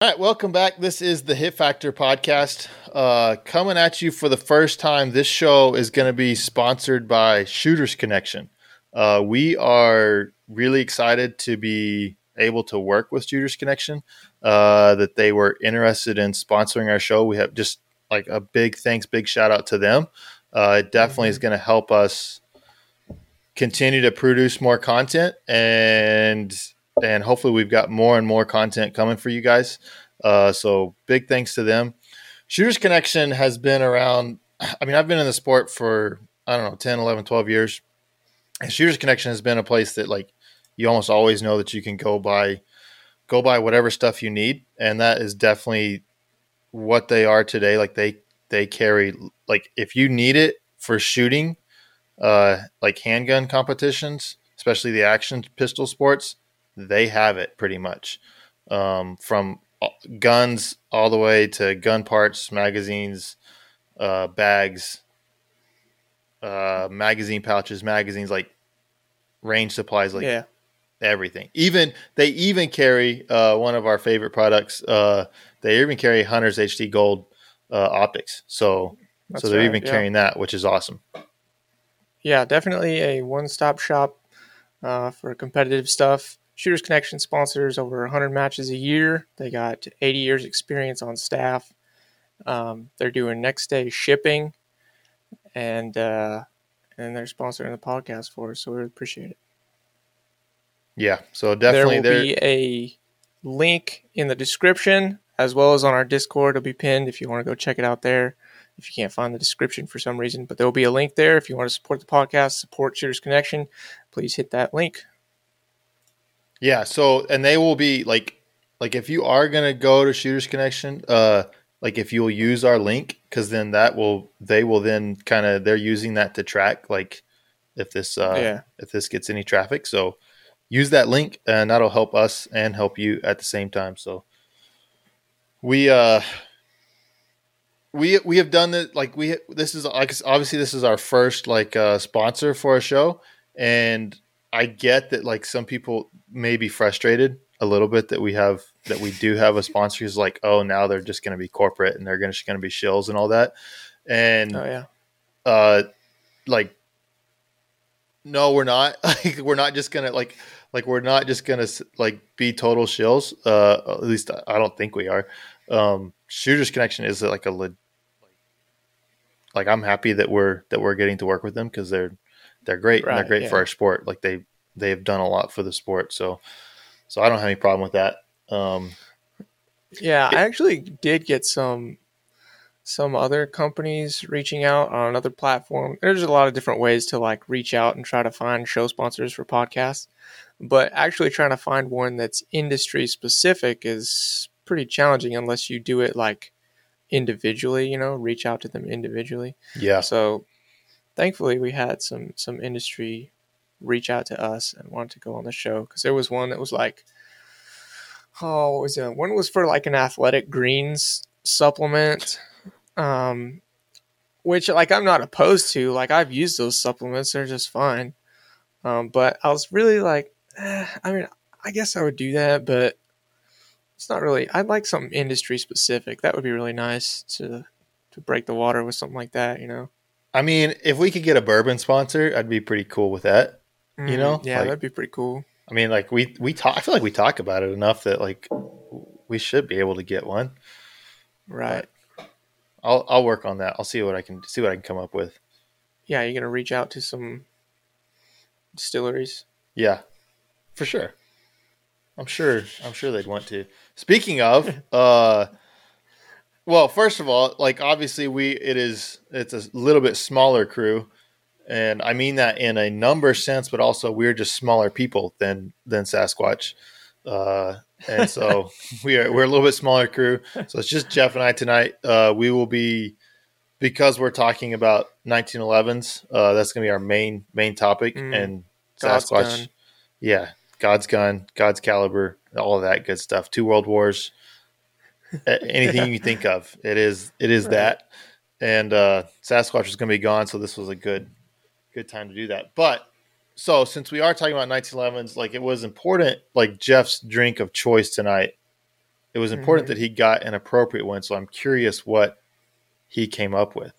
All right, welcome back. This is the Hit Factor podcast. Uh, coming at you for the first time. This show is going to be sponsored by Shooters Connection. Uh, we are really excited to be able to work with Shooters Connection. Uh, that they were interested in sponsoring our show. We have just like a big thanks, big shout out to them. Uh, it definitely mm-hmm. is going to help us continue to produce more content and and hopefully we've got more and more content coming for you guys. Uh, so big thanks to them. Shooters Connection has been around. I mean, I've been in the sport for, I don't know, 10, 11, 12 years. And Shooters Connection has been a place that like you almost always know that you can go buy, go buy whatever stuff you need. And that is definitely what they are today. Like they, they carry, like if you need it for shooting, uh, like handgun competitions, especially the action pistol sports, they have it pretty much um, from guns all the way to gun parts, magazines, uh, bags, uh, magazine pouches, magazines, like range supplies, like yeah. everything. Even they even carry uh, one of our favorite products. Uh, they even carry Hunter's HD Gold uh, optics. So That's so they're right, even yeah. carrying that, which is awesome. Yeah, definitely a one-stop shop uh, for competitive stuff. Shooters Connection sponsors over 100 matches a year. They got 80 years experience on staff. Um, they're doing next day shipping, and uh, and they're sponsoring the podcast for us, so we appreciate it. Yeah, so definitely there will be a link in the description as well as on our Discord. It'll be pinned if you want to go check it out there. If you can't find the description for some reason, but there will be a link there if you want to support the podcast, support Shooters Connection. Please hit that link. Yeah. So, and they will be like, like if you are gonna go to Shooters Connection, uh, like if you'll use our link, because then that will they will then kind of they're using that to track like if this uh yeah. if this gets any traffic. So use that link, and that'll help us and help you at the same time. So we uh we we have done it like we this is like obviously this is our first like uh sponsor for a show and I get that like some people may be frustrated a little bit that we have that we do have a sponsor who's like, oh, now they're just going to be corporate and they're going to going to be shills and all that. And oh yeah, uh, like, no, we're not. Like, we're not just gonna like like we're not just gonna like be total shills. Uh, at least I don't think we are. Um, Shooters Connection is like a like, like I'm happy that we're that we're getting to work with them because they're they're great. Right, they're great yeah. for our sport. Like they they've done a lot for the sport. So so I don't have any problem with that. Um, yeah, it, I actually did get some some other companies reaching out on another platform. There's a lot of different ways to like reach out and try to find show sponsors for podcasts, but actually trying to find one that's industry specific is pretty challenging unless you do it like individually, you know, reach out to them individually. Yeah. So thankfully we had some some industry reach out to us and wanted to go on the show because there was one that was like oh was it one was for like an athletic greens supplement um which like i'm not opposed to like i've used those supplements they're just fine um but i was really like eh, i mean i guess i would do that but it's not really i'd like something industry specific that would be really nice to to break the water with something like that you know I mean, if we could get a bourbon sponsor, I'd be pretty cool with that. Mm, you know? Yeah, like, that'd be pretty cool. I mean, like we we talk. I feel like we talk about it enough that like we should be able to get one. Right. But I'll I'll work on that. I'll see what I can see what I can come up with. Yeah, you're gonna reach out to some distilleries. Yeah, for sure. I'm sure. I'm sure they'd want to. Speaking of, uh, well, first of all, like obviously we it is it's a little bit smaller crew, and I mean that in a number sense, but also we're just smaller people than than Sasquatch, uh, and so we are we're a little bit smaller crew. So it's just Jeff and I tonight. Uh, we will be because we're talking about 1911s. Uh, that's going to be our main main topic, mm, and Sasquatch, yeah, God's gun, God's caliber, all of that good stuff. Two world wars anything you think of. It is it is that. And uh, Sasquatch is going to be gone, so this was a good good time to do that. But so since we are talking about 1911s, like it was important, like Jeff's drink of choice tonight it was important Mhm. that he got an appropriate one. So I'm curious what he came up with.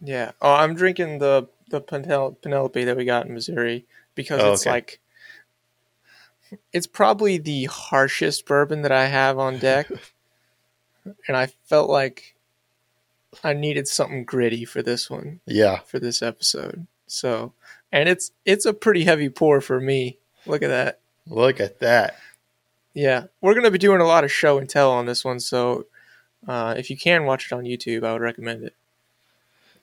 Yeah. Oh, I'm drinking the the Penelope that we got in Missouri because Oh, it's okay. like it's probably the harshest bourbon that I have on deck, and I felt like I needed something gritty for this one Yeah, for this episode. So, and it's it's a pretty heavy pour for me. Look at that. look at that. Yeah, we're gonna be doing a lot of show and tell on this one, so uh, if you can watch it on YouTube, I would recommend it.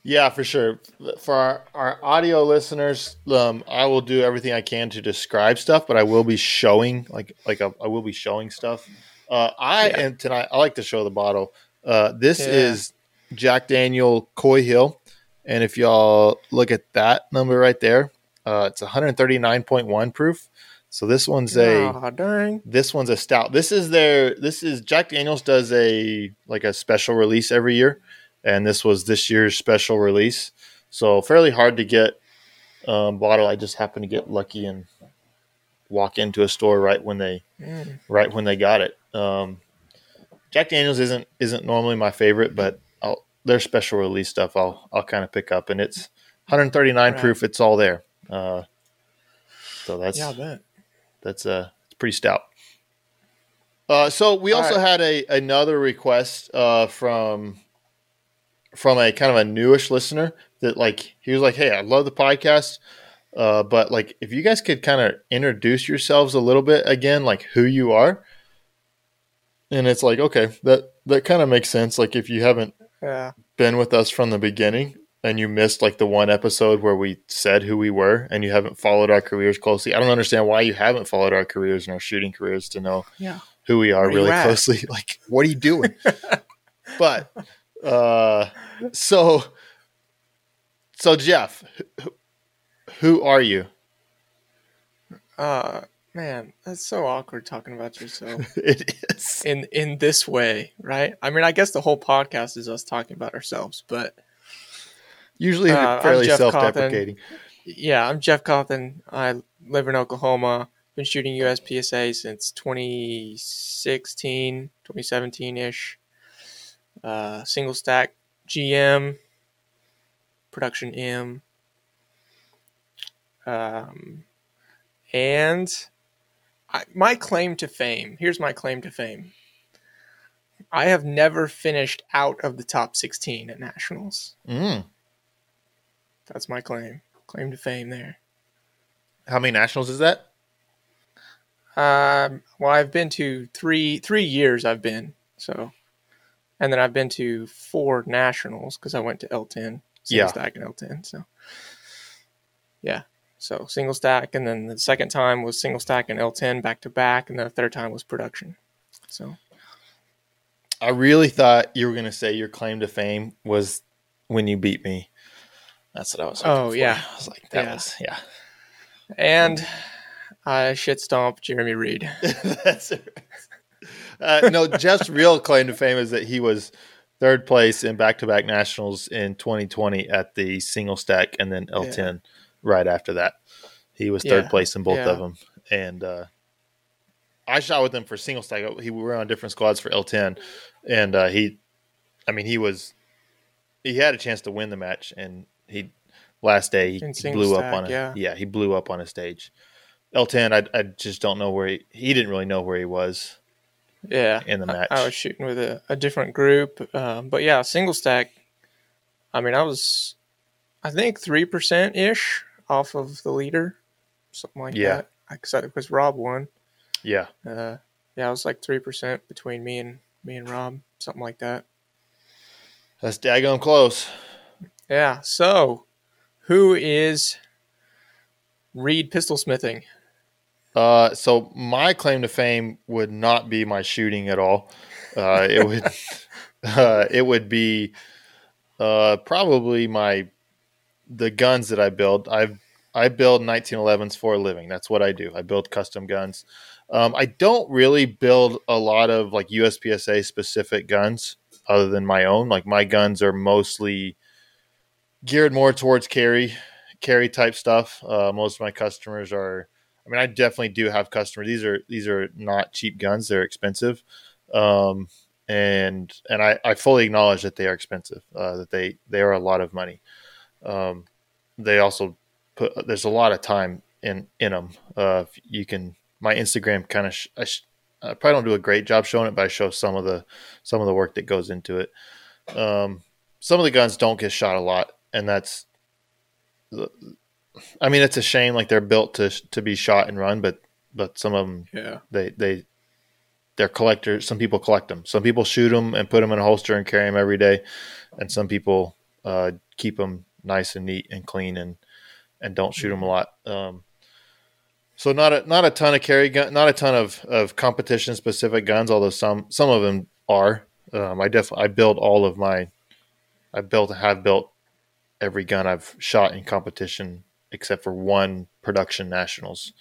Yeah, for sure. For our, our audio listeners, um, I will do everything I can to describe stuff, but I will be showing like like I, I will be showing stuff. Uh, I Yeah. and tonight I like to show the bottle. Uh, this Yeah. is Jack Daniel Coy Hill, and if y'all look at that number right there, uh, it's 139.1 proof. So this one's a Aw, dang. this one's a stout. This is their this is Jack Daniels does a like a special release every year, and this was this year's special release. So fairly hard to get um, bottle. I just happened to get lucky and walk into a store right when they Mm. right when they got it. Um, Jack Daniels isn't isn't normally my favorite, but I'll, their special release stuff I'll I'll kind of pick up, and it's 139 Right. proof. It's all there. Uh, so that's Yeah, that's uh it's pretty stout. Uh, so we All also right. had a another request uh, from from a kind of a newish listener that like he was like, "Hey, I love the podcast, uh, but like if you guys could kind of introduce yourselves a little bit again, like who you are." And it's like, okay, that that kind of makes sense. Like if you haven't Yeah. been with us from the beginning and you missed like the one episode where we said who we were and you haven't followed our careers closely, I don't understand why you haven't followed our careers and our shooting careers to know Yeah. who we are Where really closely. Like, what are you doing? but uh so so Jeff, who, who are you? Uh, man, that's so awkward talking about yourself It is. in in this way, right? I mean, I guess the whole podcast is us talking about ourselves, but Usually Uh, fairly self-deprecating. yeah, I'm Jeff Cawthon. I live in Oklahoma. Been shooting USPSA since 2016, 2017 ish. Uh, single stack GM, production M. Um, and I, my claim to fame here's my claim to fame. I have never finished out of the top 16 at nationals. Mm. That's my claim. Claim to fame there. How many nationals is that? Um, well, I've been to three three years. I've been so, and then I've been to four nationals because I went to L10, single Yeah. stack and L10. So, yeah, so single stack, and then the second time was single stack and L10 back to back, and the third time was production. So, I really thought you were going to say your claim to fame was when you beat me. That's what I was. Oh, for. yeah. I was like, that Yeah. was yeah. and I shit stomp Jeremy Reid. That's uh, no. Jeff's real claim to fame is that he was third place in back-to-back nationals in 2020 at the single stack, and then L10 right after that. He was third Yeah. place in both Yeah. of them, and uh, I shot with him for single stack. He we were on different squads for L10, and uh, he, I mean, he was he had a chance to win the match, and he last day he, he blew stack, up on a yeah. yeah he blew up on a stage. L10, I, I just don't know where he, he didn't really know where he was Yeah, in the I- match. I, was shooting with a, a different group, um, but yeah, single stack. I mean, I was, I think three percent ish off of the leader, something like Yeah. that. Because because Rob won. yeah, Uh, yeah, I was like three percent between me and me and Rob, something like that. that's daggone close. Yeah. So, who is Reid pistol smithing? Uh, so my claim to fame would not be my shooting at all. Uh, it would, uh, it would be, uh, probably my, the guns that I build. I've I build 1911s for a living. That's what I do. I build custom guns. Um, I don't really build a lot of like USPSA specific guns other than my own. Like my guns are mostly geared more towards carry, carry type stuff. Uh, most of my customers are. I mean, I definitely do have customers. These are these are not cheap guns. They're expensive. Um, and and I, I fully acknowledge that they are expensive. Uh, that they they are a lot of money. Um, they also put there's a lot of time in in them. Uh, you can my Instagram kind of sh- I, sh- I, probably don't do a great job showing it, but I show some of the some of the work that goes into it. Um, some of the guns don't get shot a lot, and that's I mean it's a shame. Like they're built to to be shot and run, but but some of them Yeah. they they they're collectors. Some people collect them. Some people shoot them and put them in a holster and carry them every day, and some people uh, keep them nice and neat and clean and and don't shoot them a lot. Um, so not a not a ton of carry gun, not a ton of of competition specific guns, although some some of them are. Um, I definitely I build all of my I built have built every gun I've shot in competition except for one production nationals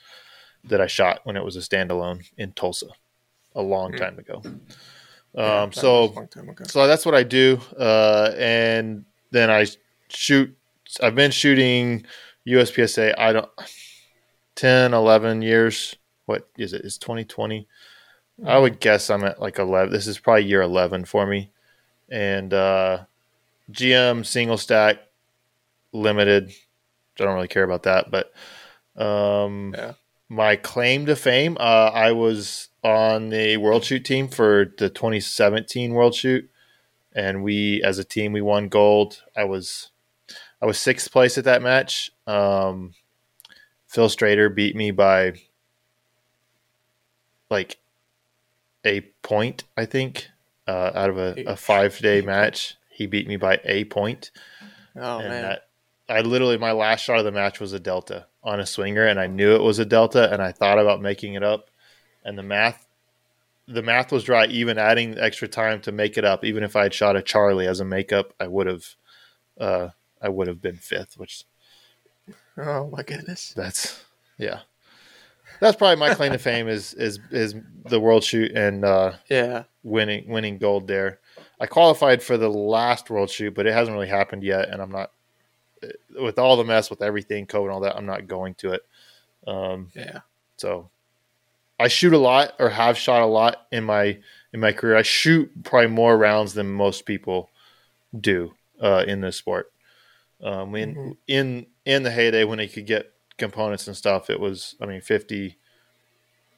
that I shot when it was a standalone in Tulsa a long Hmm. time ago. Um, that so was a long time ago. so that's what I do. Uh, and then I shoot, I've been shooting USPSA, I don't, 10, 11 years. What is it? It's 2020. I would guess I'm at like 11. This is probably year 11 for me. And uh, GM single stack limited. I don't really care about that. But um, Yeah. my claim to fame, uh, I was on the World Shoot team for the 2017 World Shoot, and we, as a team, we won gold. I was, I was sixth place at that match. Um, Phil Strader beat me by like a point, I think, uh, out of a, a five day match. He beat me by a point Oh and man. that I literally my last shot of the match was a delta on a swinger, and I knew it was a delta, and I thought about making it up, and the math, the math was dry. Even adding extra time to make it up, even if I had shot a Charlie as a makeup, I would have, uh, I would have been fifth. Which oh my goodness. that's yeah, that's probably my claim to fame is is is the world shoot and uh, Yeah. winning winning gold there. I qualified for the last world shoot, but it hasn't really happened yet, and I'm not with all the mess with everything, COVID and all that. I'm not going to it. Um, Yeah. so I shoot a lot, or have shot a lot in my in my career. I shoot probably more rounds than most people do uh, in this sport. Um, in Mhm. in in the heyday when they could get components and stuff, it was I mean fifty.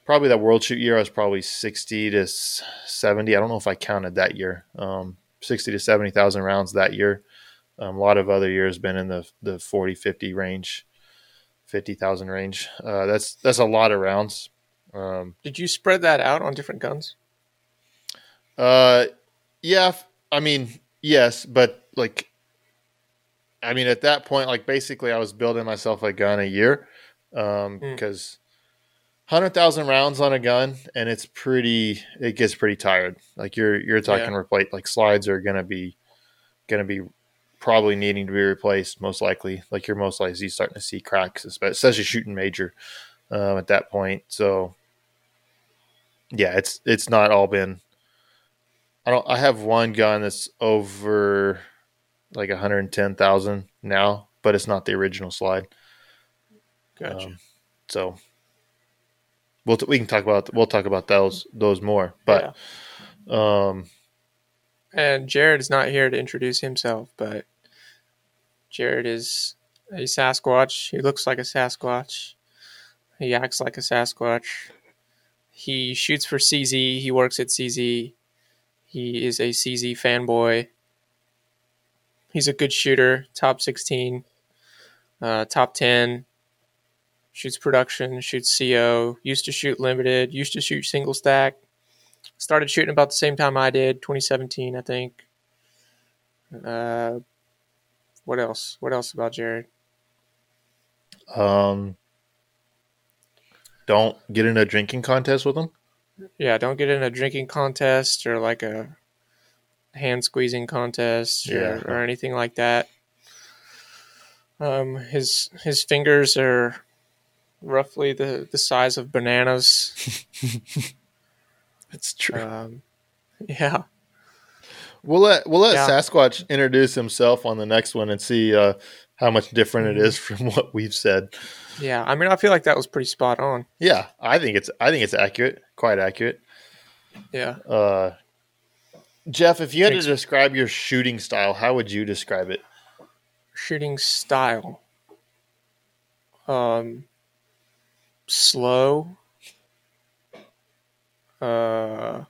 Probably that world shoot year, I was probably sixty to seventy. I don't know if I counted that year. Um, sixty to seventy thousand rounds that year. Um, a lot of other years been in the the 40, 50 range, fifty thousand range. Uh, that's that's a lot of rounds. Um, Did you spread that out on different guns? uh, yeah, I mean, yes, but like, I mean, at that point, like, basically, I was building myself a gun a year, um, Hmm. because hundred thousand rounds on a gun, and it's pretty, it gets pretty tired. Like, you're you're talking replace, like slides are gonna be, gonna be probably needing to be replaced, most likely. Like, you're most likely starting to see cracks, especially shooting major, um, at that point. So, yeah, it's it's not all been I don't. I have one gun that's over like one hundred ten thousand now, but it's not the original slide. Gotcha. Um, so we'll t- we can talk about we'll talk about those those more. But um, And Jared is not here to introduce himself, but Jared is a Sasquatch. He looks like a Sasquatch. He acts like a Sasquatch. He shoots for CZ. He works at CZ. He is a CZ fanboy. He's a good shooter, top 16, uh, top 10. Shoots production, shoots CO, used to shoot limited, used to shoot single stack started shooting about the same time I did, 2017, I think. Uh, what else? What else about Jared? um, don't get in a drinking contest with them. Yeah, don't get in a drinking contest or like a hand squeezing contest or, Yeah. or anything like that. Um, his his fingers are roughly the, the size of bananas. It's true. Um, yeah, we'll let we'll let yeah. Sasquatch introduce himself on the next one and see uh, how much different it Mhm. from what we've said. yeah. I mean, I feel like that was pretty spot on. Yeah, I think it's I think it's accurate, quite accurate. Yeah. Uh, Jeff, if you had to describe your shooting style, how would you describe it? Shooting style. Um slow. Uh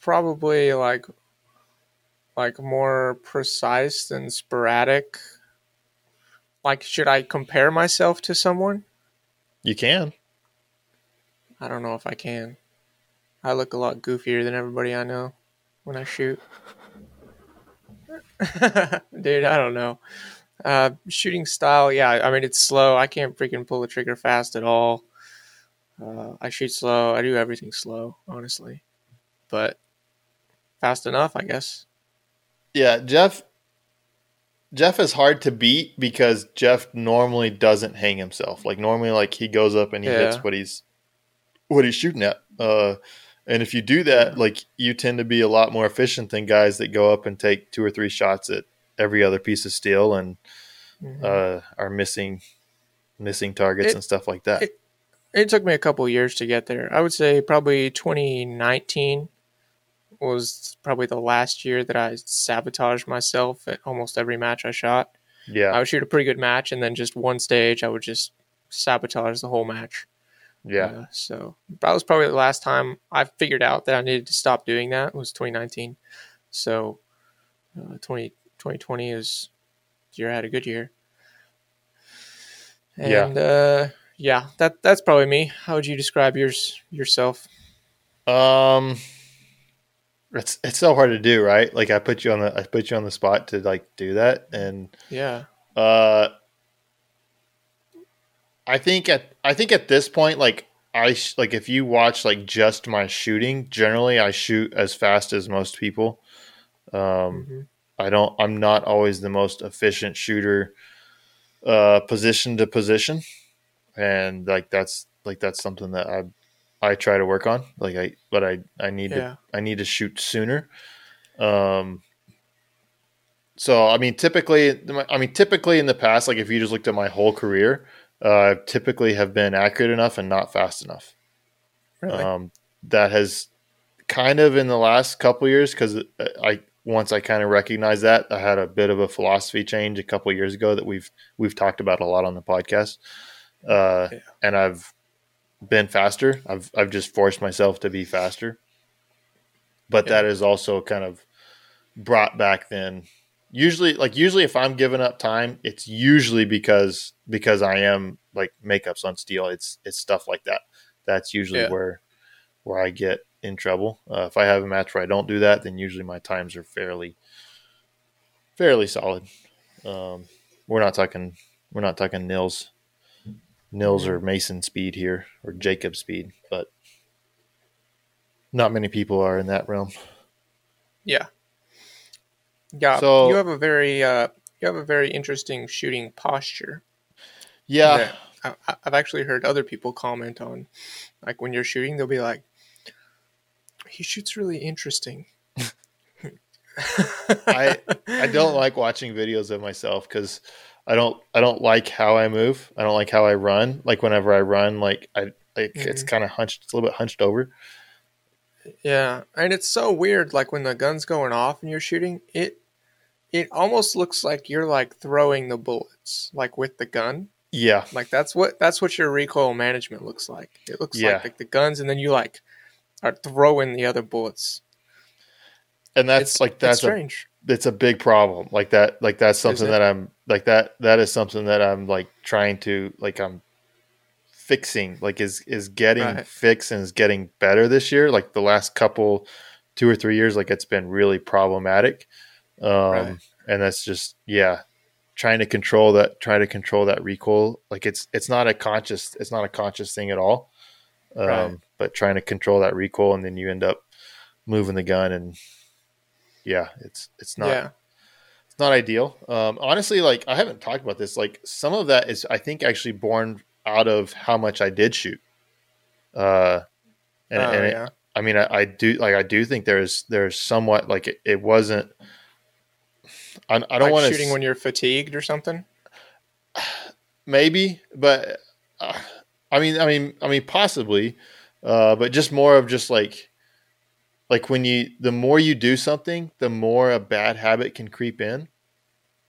probably like like more precise than sporadic. Like should I compare myself to someone? You can. I don't know if I can. I look a lot goofier than everybody I know when I shoot. Dude, I don't know. Uh, shooting style, yeah. I mean, it's slow. I can't freaking pull the trigger fast at all. Uh, I shoot slow. I do everything slow, honestly. But fast enough, I guess. Yeah, Jeff. Jeff is hard to beat because Jeff normally doesn't hang himself. Like normally, like he goes up and he hits what he's what he's shooting at. Uh, and if you do that, like you tend to be a lot more efficient than guys that go up and take two or three shots at every other piece of steel and Mhm. uh, are missing missing targets It- and stuff like that. it- it took me a couple years to get there. I would say probably 2019 was probably the last year that I sabotaged myself at almost every match I shot. Yeah. I would shoot a pretty good match, and then just one stage, I would just sabotage the whole match. Yeah, Uh, so that was probably the last time I figured out that I needed to stop doing that. Was 2019. So uh, 20, 2020 is year I had a good year. Yeah. Uh, yeah, that that's probably me. How would you describe yours yourself? Um, it's it's so hard to do, right? Like I put you on the I put you on the spot to like do that, and Yeah. uh, I think at I think at this point, like I sh- like if you watch like just my shooting, generally I shoot as fast as most people. Um, Mhm. I don't. I'm not always the most efficient shooter, uh, position to position, and like that's like that's something that I I try to work on. Like I, but I I need to I need to shoot sooner. Um. So I mean, typically, I mean, typically in the past, like if you just looked at my whole career, uh, I typically have been accurate enough and not fast enough. Really? Um, that has kind of in the last couple years because I once I kind of recognized that I had a bit of a philosophy change a couple years ago that we've we've talked about a lot on the podcast, uh, Yeah. and I've been faster. I've I've just forced myself to be faster, but Yeah. that is also kind of brought back then. Usually, like usually, if I'm giving up time, it's usually because because I am like makeups on steel. It's it's stuff like that. That's usually Yeah. where where I get in trouble. Uh, if I have a match where I don't do that, then usually my times are fairly fairly solid. Um, we're not talking we're not talking nils nils or Mason speed here or Jacob speed, but not many people are in that realm. Yeah. Yeah. So- you have a very uh, you have a very interesting shooting posture. Yeah, I, I've actually heard other people comment on, like when you're shooting, they'll be like, "He shoots really interesting." I I don't like watching videos of myself because I don't I don't like how I move. I don't like how I run. Like whenever I run, like I like it's kind of hunched. It's a little bit hunched over. Yeah, and it's so weird. Like when the gun's going off and you're shooting, it it almost looks like you're like throwing the bullets, like with the gun. Yeah, Like that's what that's what your recoil management looks like. It looks Yeah. like, like the guns, and then you like are throwing the other bullets. and that's it's like it's that's a strange. it's a big problem. Like that like that's something that I'm like that that is something that I'm like trying to like I'm fixing. Like is is getting Right. fixed and is getting better this year. Like the last couple two or three years, like it's been really problematic. Um, Right. and that's just yeah trying to control that try to control that recoil like it's it's not a conscious it's not a conscious thing at all um Right. but trying to control that recoil and then you end up moving the gun and yeah it's it's not yeah, it's not ideal um honestly like i haven't talked about this like some of that is i think actually born out of how much i did shoot uh and, Oh, and it- yeah. I mean, I, I do like I do think there's there's somewhat like it, it wasn't. I, I don't like want to shooting when you're fatigued or something. maybe, but uh, I mean, I mean, I mean, possibly, uh, but just more of just like like when you the more you do something, the more a bad habit can creep in.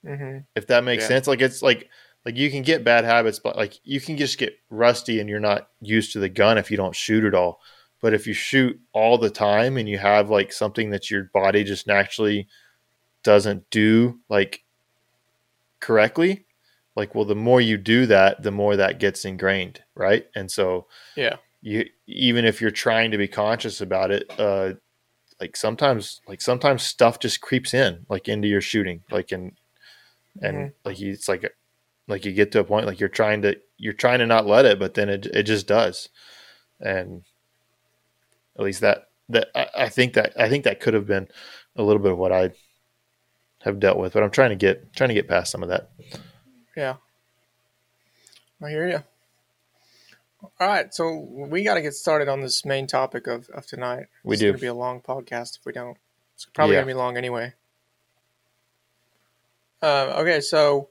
hmm If that makes Yeah. sense. Like it's like like you can get bad habits, but like you can just get rusty and you're not used to the gun if you don't shoot at all. But if you shoot all the time and you have like something that your body just naturally doesn't do like correctly, like well the more you do that, the more that gets ingrained, right? And so Yeah. you even if you're trying to be conscious about it, uh like sometimes like sometimes stuff just creeps in like into your shooting like and and Mhm. like you, it's like like you get to a point like you're trying to you're trying to not let it but then it, it just does and at least that that I, I think that i think that could have been a little bit of what i have dealt with but i'm trying to get trying to get past some of that Yeah. I hear you. All right, so we got to get started on this main topic of, of tonight. We it's do. going to be a long podcast if we don't. It's probably Yeah. going to be long anyway. Uh, okay, so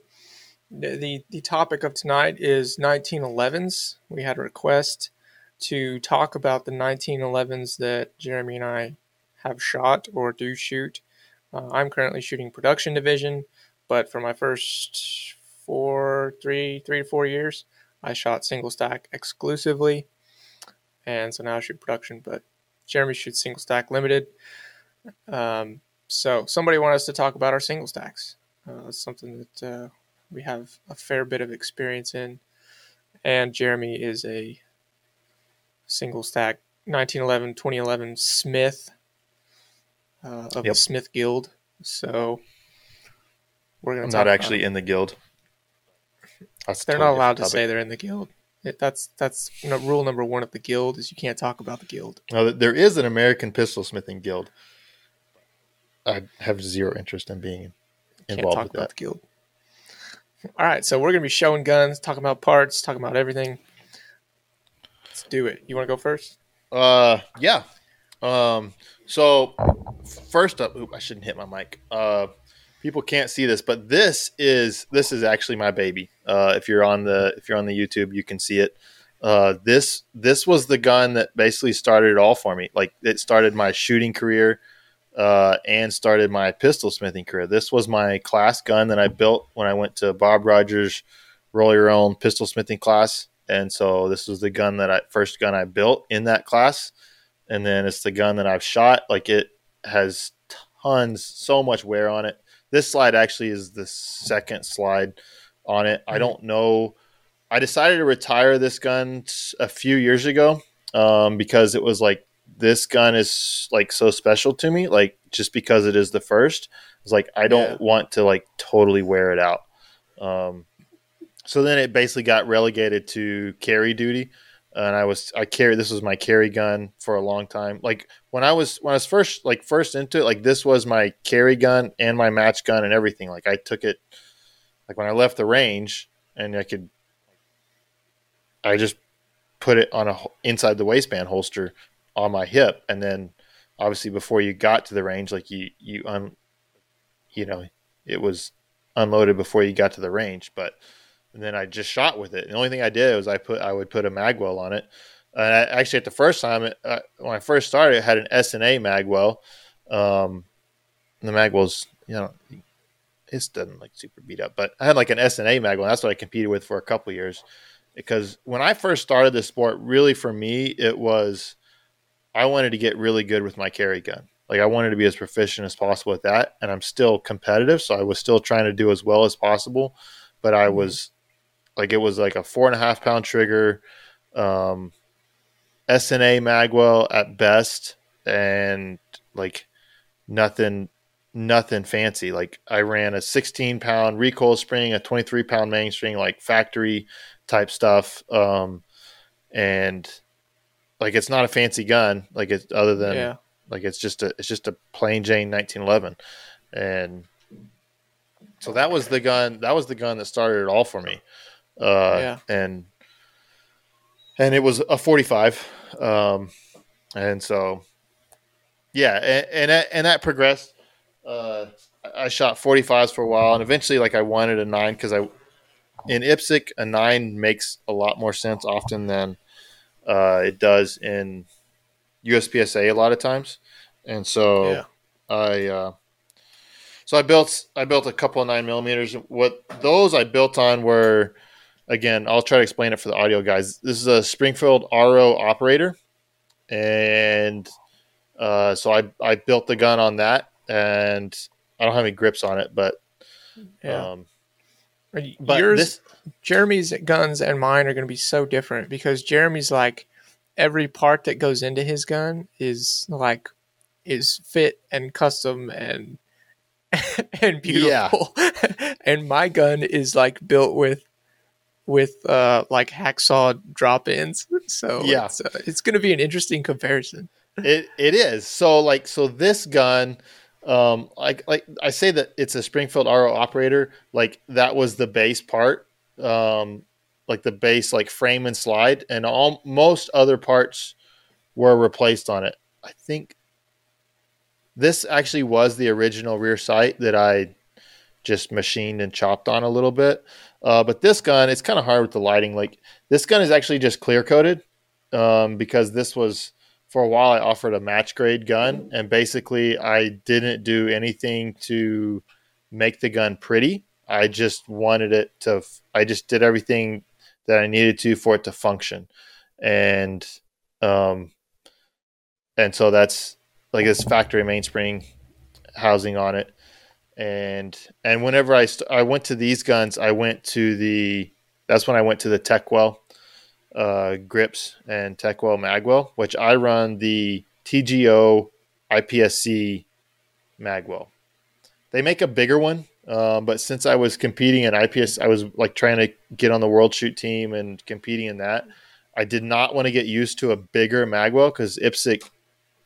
the, the the topic of tonight is 1911s. We had a request to talk about the 1911s that Jeremy and I have shot or do shoot. Uh, I'm currently shooting production division, but for my first four, three, three to four years, I shot single stack exclusively, and so now I shoot production. But Jeremy shoots single stack limited. Um, so somebody wanted us to talk about our single stacks. Uh, it's something that uh, we have a fair bit of experience in, and Jeremy is a single stack 1911 2011 Smith uh, of the Smith Guild. So we're going i'm to not actually in the guild That's they're totally not allowed to different say they're in the guild. It, that's that's no, rule number one of the guild is you can't talk about the guild. topic. No, there is an american pistol smithing guild i have zero interest in being Can't involved talk with about that the guild. All right, so we're gonna be showing guns, talking about parts, talking about everything. Let's do it. You want to go first? Uh, yeah. Um, so first up, oop, I shouldn't hit my mic. Uh, people can't see this, but this is this is actually my baby. Uh, if you're on the if you're on the YouTube, you can see it. Uh, this this was the gun that basically started it all for me. Like it started my shooting career, uh, and started my pistol smithing career. This was my class gun that I built when I went to Bob Rogers roll your own pistol smithing class. And so this was the gun that I first gun I built in that class. And then it's the gun that I've shot. Like it has tons, so much wear on it. This slide actually is the second slide on it. I don't know. I decided to retire this gun a few years ago um, because it was like this gun is like so special to me. Like just because it is the first, it's like I don't Yeah. want to like totally wear it out. Um, so then it basically got relegated to carry duty, and I was I carry this was my carry gun for a long time. Like when I was when I was first like first into it, like this was my carry gun and my match gun and everything. Like I took it like when I left the range and I could I just put it on a inside the waistband holster on my hip and then obviously before you got to the range like you you un you know it was unloaded before you got to the range but and then I just shot with it. And the only thing I did was I put I would put a magwell on it. And I, actually, at the first time it, uh, when I first started, it had an S and A magwell. Um, the magwell's you know it doesn't like super beat up, but I had like an S and A magwell. That's what I competed with for a couple of years. Because when I first started this sport, really for me, it was I wanted to get really good with my carry gun. Like I wanted to be as proficient as possible with that, and I'm still competitive, so I was still trying to do as well as possible. But I was like it was like a four and a half pound trigger, um, S&A Magwell at best, and like nothing, nothing fancy. Like I ran a 16 pound recoil spring, a 23 pound main spring, like factory type stuff, um, and like it's not a fancy gun. Like it's other than yeah. like it's just a it's just a plain Jane 1911, and so that was the gun. That was the gun that started it all for me. Uh, Yeah. and and it was a 45, um, and so yeah, and and that, and that progressed. Uh, I shot 45s for a while, and eventually, like I wanted a nine because I in IPSC a nine makes a lot more sense often than uh, it does in USPSA a lot of times. and so Yeah. I uh, so I built I built a couple of nine millimeters. What those I built on were again I'll try to explain it for the audio guys. This is a Springfield RO operator, and uh, so I I built the gun on that, and I don't have any grips on it, but Yeah. um, But yours, this Jeremy's guns and mine are going to be so different because Jeremy's like every part that goes into his gun is like is fit and custom and and beautiful. and my gun is like built with with uh like hacksaw drop-ins. So Yeah. it's, uh, it's going to be an interesting comparison. it it is so like so this gun um like like i say that it's a springfield ro operator like that was the base part um like the base like frame and slide and all most other parts were replaced on it i think this actually was the original rear sight that i just machined and chopped on a little bit uh, but this gun it's kind of hard with the lighting like this gun is actually just clear coated um, because this was for a while I offered a match grade gun and basically I didn't do anything to make the gun pretty. I just wanted it to I just did everything that I needed to for it to function. And um and so that's like this factory mainspring housing on it. And and whenever I st- I went to these guns, I went to the that's when I went to the Techwell uh, grips and Techwell Magwell, which I run the TGO IPSC Magwell. They make a bigger one, um, but since I was competing in IPS, I was like trying to get on the world shoot team and competing in that. I did not want to get used to a bigger magwell because IPSC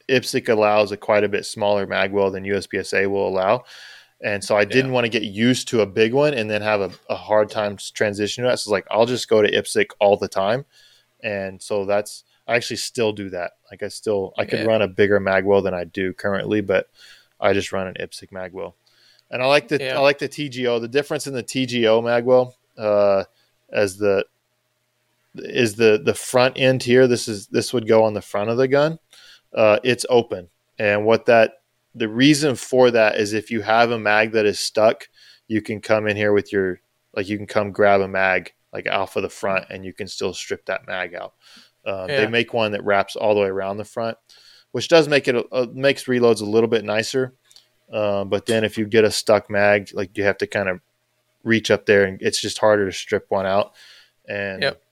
IPSC allows a quite a bit smaller magwell than USPSA will allow. And so I didn't want to get used to a big one and then have a, a hard time transitioning to that. So it's like I'll just go to IPSC all the time. And so that's I actually still do that. Like I still I could Yeah. run a bigger magwell than I do currently, but I just run an IPSC magwell. And I like the Yeah. I like the TGO. The difference in the TGO magwell uh, as the is the the front end here. This is this would go on the front of the gun. Uh, it's open, and what that the reason for that is if you have a mag that is stuck, you can come in here with your like you can come grab a mag like off of the front, and you can still strip that mag out. Um, They make one that wraps all the way around the front, which does make it uh, makes reloads a little bit nicer. Um, but then if you get a stuck mag, like you have to kind of reach up there, and it's just harder to strip one out. And Yep.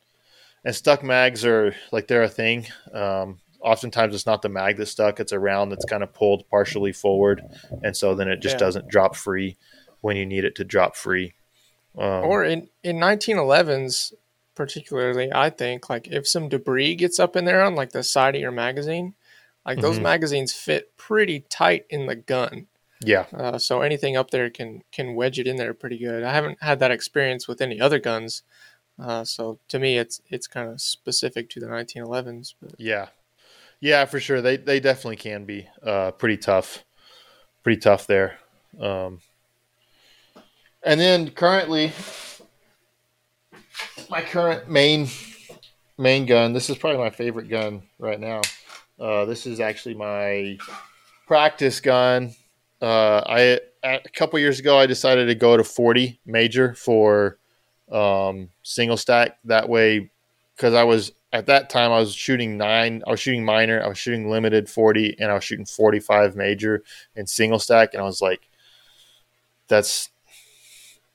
and stuck mags are like they're a thing. Um, oftentimes it's not the mag that's stuck; it's a round that's kind of pulled partially forward, and so then it just Yeah. doesn't drop free when you need it to drop free. Um, or in in 1911s particularly i think like if some debris gets up in there on like the side of your magazine like those Mhm. magazines fit pretty tight in the gun yeah, uh, so anything up there can can wedge it in there pretty good i haven't had that experience with any other guns uh, so to me it's it's kind of specific to the 1911s but yeah, yeah, for sure. They they definitely can be uh, pretty tough, pretty tough there. Um, and then currently, my current main main gun. This is probably my favorite gun right now. Uh, this is actually my practice gun. Uh, I a couple years ago I decided to go to 40 major for um, single stack. That way, because I was at that time I was shooting nine. I was shooting minor. I was shooting limited 40, and I was shooting 45 major in single stack. And I was like, that's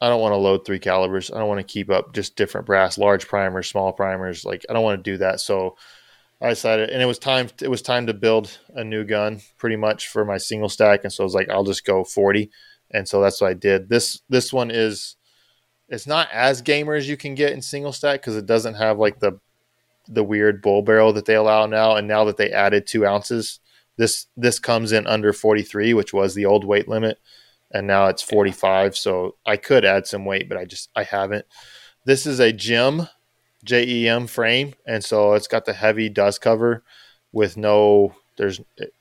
I don't want to load three calibers. I don't want to keep up just different brass, large primers, small primers. Like I don't want to do that. So I decided, and it was time. It was time to build a new gun, pretty much for my single stack. And so I was like, I'll just go forty. And so that's what I did. This this one is, it's not as gamer as you can get in single stack because it doesn't have like the the weird bull barrel that they allow now. And now that they added two ounces, this this comes in under forty three, which was the old weight limit and now it's 45 so i could add some weight but i just i haven't this is a gem jem frame and so it's got the heavy dust cover with no there's it,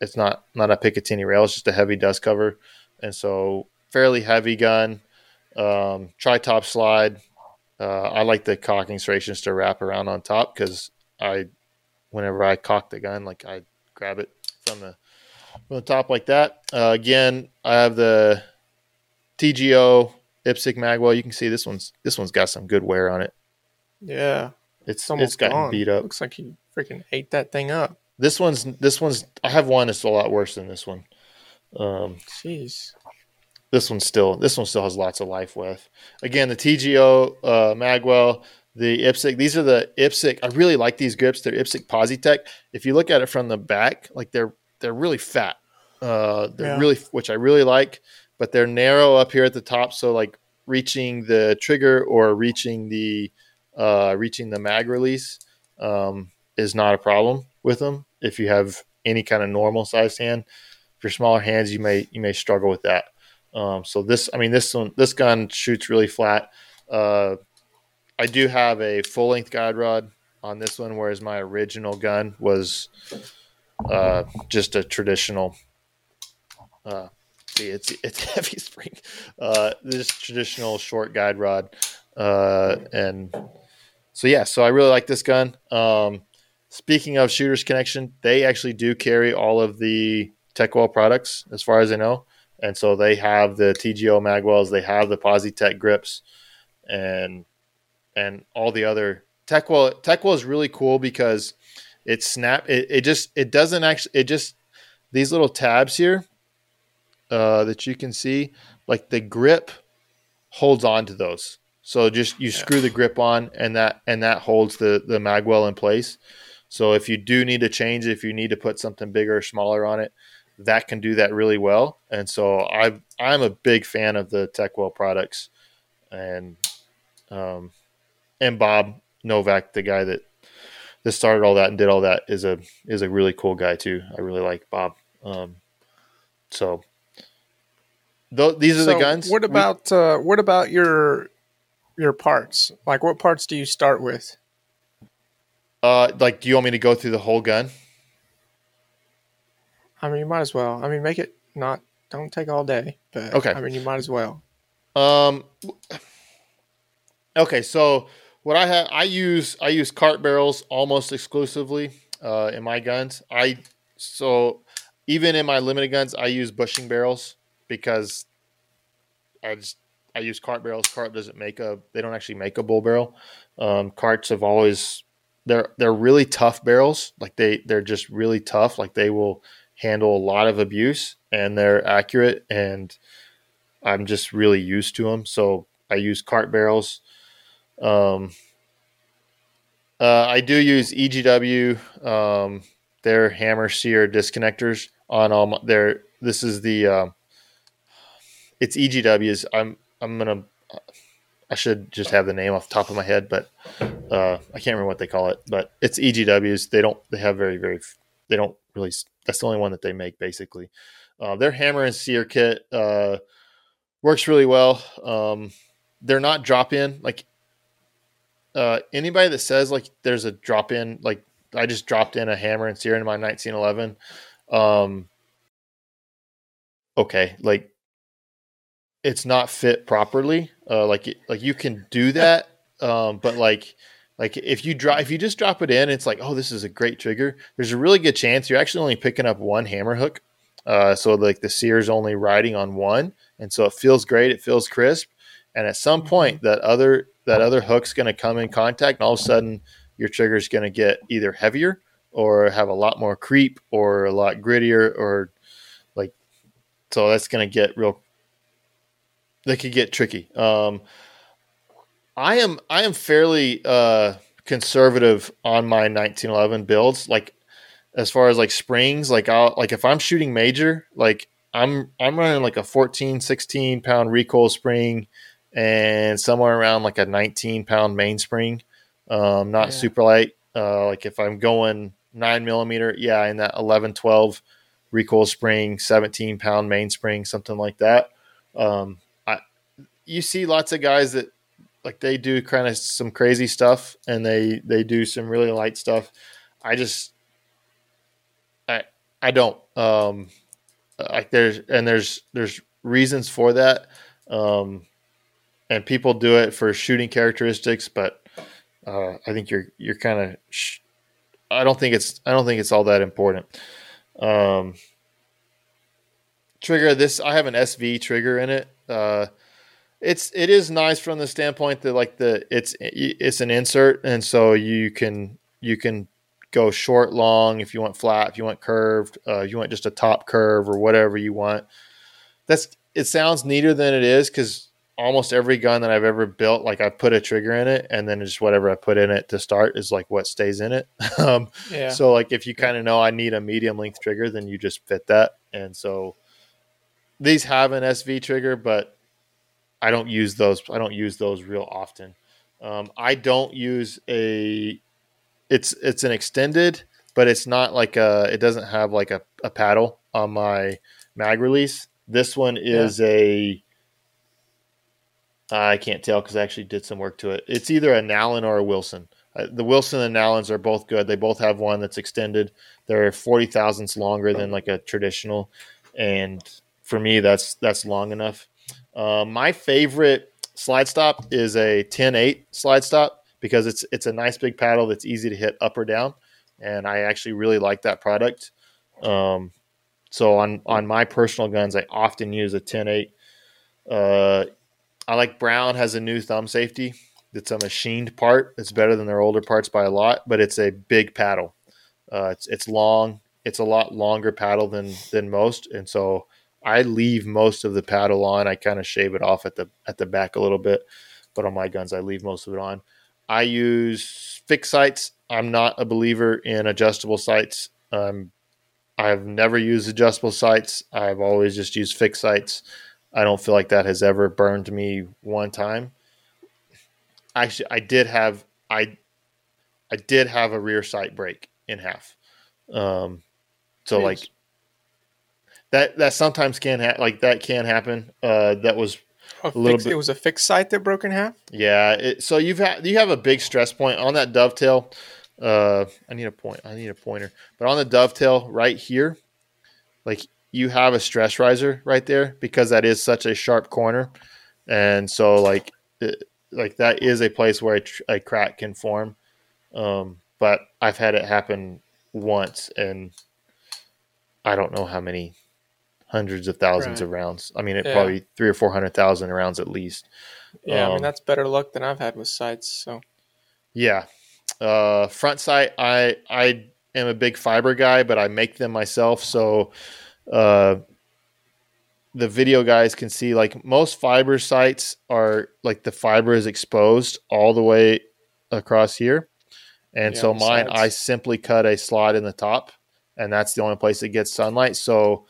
it's not not a picatinny rail it's just a heavy dust cover and so fairly heavy gun um tri top slide uh, i like the cocking serrations to wrap around on top because i whenever i cock the gun like i grab it from the from the top like that. Uh, again, I have the TGO IPSC Magwell. You can see this one's this one's got some good wear on it. Yeah, It's it's almost it's gotten gone. beat up. Looks like you freaking ate that thing up. This one's this one's I have one that's a lot worse than this one. Um, Jeez. This one still this one still has lots of life with. Again, the TGO uh, Magwell, the IPSC. These are the IPSC. I really like these grips. They're IPSC Positech. If you look at it from the back, like they're they're really fat. Uh, they're Yeah. really which I really like, but they're narrow up here at the top. So like reaching the trigger or reaching the uh, reaching the mag release um, is not a problem with them. If you have any kind of normal sized hand, if you're smaller hands, you may you may struggle with that. Um, so this, I mean, this one, this gun shoots really flat. Uh, I do have a full length guide rod on this one, whereas my original gun was uh, just a traditional. Uh, see, it's it's heavy spring. Uh, this traditional short guide rod, uh, and so yeah, so I really like this gun. Um, speaking of Shooters Connection, they actually do carry all of the Techwell products, as far as I know and so they have the TGO magwells, they have the Positech grips, and and all the other Techwell. Techwell is really cool because it snap. It, it just it doesn't actually. It just these little tabs here uh, that you can see, like the grip holds on to those. So just you screw the grip on, and that and that holds the the magwell in place. So if you do need to change if you need to put something bigger or smaller on it, that can do that really well. And so I I'm a big fan of the Techwell products, and um, and Bob Novak, the guy that that started all that and did all that, is a is a really cool guy too. I really like Bob. Um, so th- these are the guns. What about uh, what about your your parts? Like, what parts do you start with? uh, like? Do you want me to go through the whole gun? I mean, you might as well. I mean, make it not. Don't take all day, but Okay. I mean, you might as well. Um. Okay, so what I have, I use I use Kart barrels almost exclusively uh, in my guns. I so even in my limited guns, I use bushing barrels because I just I use Kart barrels. Kart doesn't make a they don't actually make a bull barrel. Um, Karts have always they're they're really tough barrels. Like they they're just really tough. Like they will handle a lot of abuse and they're accurate and I'm just really used to them. So I use Kart barrels. Um, uh, I do use EGW, um, their hammer sear disconnectors on all my, their. This is the um, it's EGWs. I'm I'm gonna. I should just have the name off the top of my head, but uh, I can't remember what they call it. But it's EGWs. They don't. They have very very. They don't really. That's the only one that they make basically. Uh, their hammer and sear kit uh, works really well. Um, they're not drop in like uh, anybody that says like there's a drop in like I just dropped in a hammer and sear into my 1911. Um, okay, like it's not fit properly. Uh, like like you can do that, um, but like like if you drop if you just drop it in, it's like oh this is a great trigger. There's a really good chance you're actually only picking up one hammer hook. Uh, so like the sear is only riding on one, and so it feels great. It feels crisp, and at some point that other that other hook's going to come in contact, and all of a sudden your trigger is going to get either heavier or have a lot more creep or a lot grittier or like so that's going to get real. They could get tricky. Um, I am I am fairly uh, conservative on my 1911 builds. Like as far as like springs, like I'll like if I'm shooting major, like I'm I'm running like a 14, 16 pound recoil spring and somewhere around like a 19 pound mainspring. Um, not Yeah. super light. Uh, like if I'm going nine millimeter, yeah, in that 11, 12 recoil spring, 17 pound mainspring, something like that. Um, I, you see lots of guys that like they do kind of some crazy stuff and they, they do some really light stuff. I just, I, I don't, um, like there's, and there's, there's reasons for that. Um, and people do it for shooting characteristics, but uh, I think you're you're kind of. Sh- I don't think it's I don't think it's all that important. Um, trigger. This I have an SV trigger in it. Uh, it's it is nice from the standpoint that like the it's it's an insert, and so you can you can go short, long if you want flat, if you want curved, uh, you want just a top curve or whatever you want. That's it sounds neater than it is because almost every gun that I've ever built, like I put a trigger in it, and then just whatever I put in it to start is like what stays in it. um, yeah. So like if you kind of know I need a medium length trigger, then you just fit that. And so these have an SV trigger, but I don't use those. I don't use those real often. Um, I don't use a. It's it's an extended, but it's not like a. It doesn't have like a, a paddle on my mag release. This one is yeah. a I can't tell because I actually did some work to it. It's either a Nowlin or a Wilson. Uh, the Wilson and Nowlins are both good. They both have one that's extended. They're forty thousandths longer than like a traditional, and for me, that's that's long enough. Uh, my favorite slide stop is a 10-8 slide stop because it's it's a nice big paddle that's easy to hit up or down, and I actually really like that product. Um, so on on my personal guns, I often use a 10-8. Uh, I like Brown has a new thumb safety. It's a machined part. It's better than their older parts by a lot, but it's a big paddle. Uh, it's it's long. It's a lot longer paddle than than most, and so I leave most of the paddle on. I kind of shave it off at the at the back a little bit, but on my guns I leave most of it on. I use fixed sights. I'm not a believer in adjustable sights. Um, I've never used adjustable sights. I've always just used fixed sights. I don't feel like that has ever burned me one time. Actually, I did have I I did have a rear sight break in half. Um, so like that that sometimes can ha- like that can happen. Uh, that was a, little bit. It was a fixed sight that broke in half. Yeah. It, so you've had you have a big stress point on that dovetail. Uh, I need a point. I need a pointer. But on the dovetail right here, like you have a stress riser right there because that is such a sharp corner, and so like it, like that is a place where a, tr- a crack can form. Um, but I've had it happen once, and I don't know how many hundreds of thousands right. of rounds. I mean, it yeah. probably three or four hundred thousand rounds at least. Yeah, um, I mean um, that's better luck than I've had with sights. So yeah, uh, front sight. I I am a big fiber guy, but I make them myself. So uh, the video guys can see like most fiber sights are like the fiber is exposed all the way across here. And yeah, so mine, sides. I simply cut a slot in the top, and that's the only place it gets sunlight. So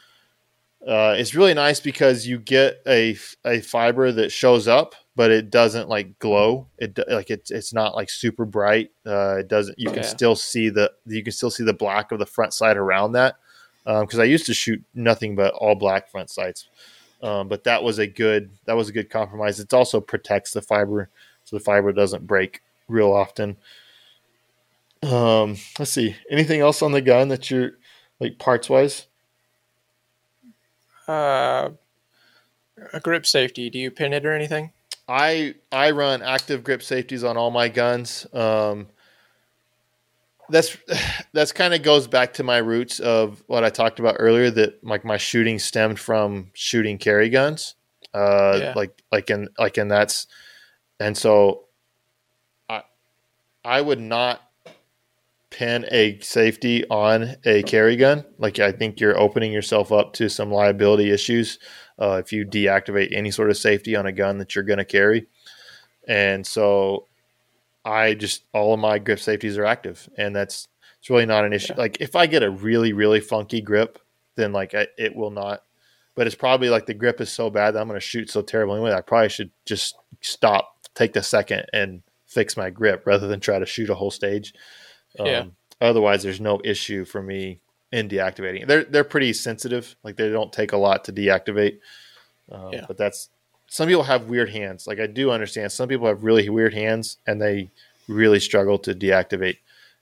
uh, it's really nice because you get a a fiber that shows up, but it doesn't like glow. It like it's it's not like super bright. Uh, it doesn't. You can still see the you can still see the black of the front side around that because um, I used to shoot nothing but all black front sights. Um, but that was a good that was a good compromise. It also protects the fiber, so the fiber doesn't break real often. Um, let's see. Anything else on the gun that you're like parts wise? Uh, a grip safety. Do you pin it or anything? I I run active grip safeties on all my guns. Um, that's that's kind of goes back to my roots of what I talked about earlier. That like my shooting stemmed from shooting carry guns, uh, yeah. like like in like in that's, and so, I I would not pin a safety on a carry gun. Like I think you're opening yourself up to some liability issues uh, if you deactivate any sort of safety on a gun that you're going to carry. And so I just all of my grip safeties are active, and that's it's really not an issue. Yeah. Like if I get a really really funky grip, then like I, it will not. But it's probably like the grip is so bad that I'm going to shoot so terrible anyway. I probably should just stop, take the second, and fix my grip rather than try to shoot a whole stage. Um, yeah. Otherwise, there's no issue for me in deactivating. They're they're pretty sensitive. Like they don't take a lot to deactivate. Um, yeah. But that's some people have weird hands. Like I do understand some people have really weird hands and they really struggle to deactivate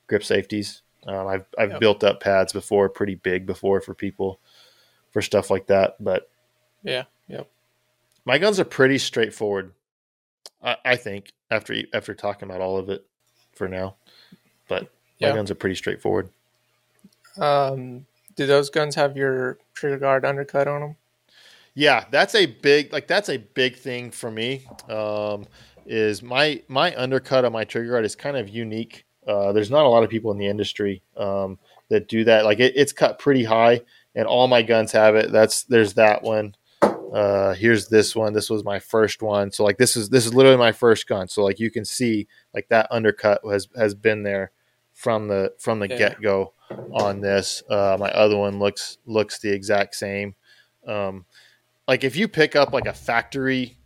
grip safeties. Um, I've I've yep. built up pads before, pretty big before for people for stuff like that. But yeah, yep. My guns are pretty straightforward. I, I think after after talking about all of it for now, but my yeah. guns are pretty straightforward. Um, do those guns have your trigger guard undercut on them? Yeah, that's a big like that's a big thing for me. Um, is my my undercut on my trigger guard is kind of unique. Uh, there's not a lot of people in the industry um, that do that. Like it, it's cut pretty high, and all my guns have it. That's there's that one. Uh, here's this one. This was my first one. So like this is this is literally my first gun. So like you can see like that undercut has has been there from the from the yeah. get go on this. Uh, my other one looks looks the exact same. Um, like if you pick up like a factory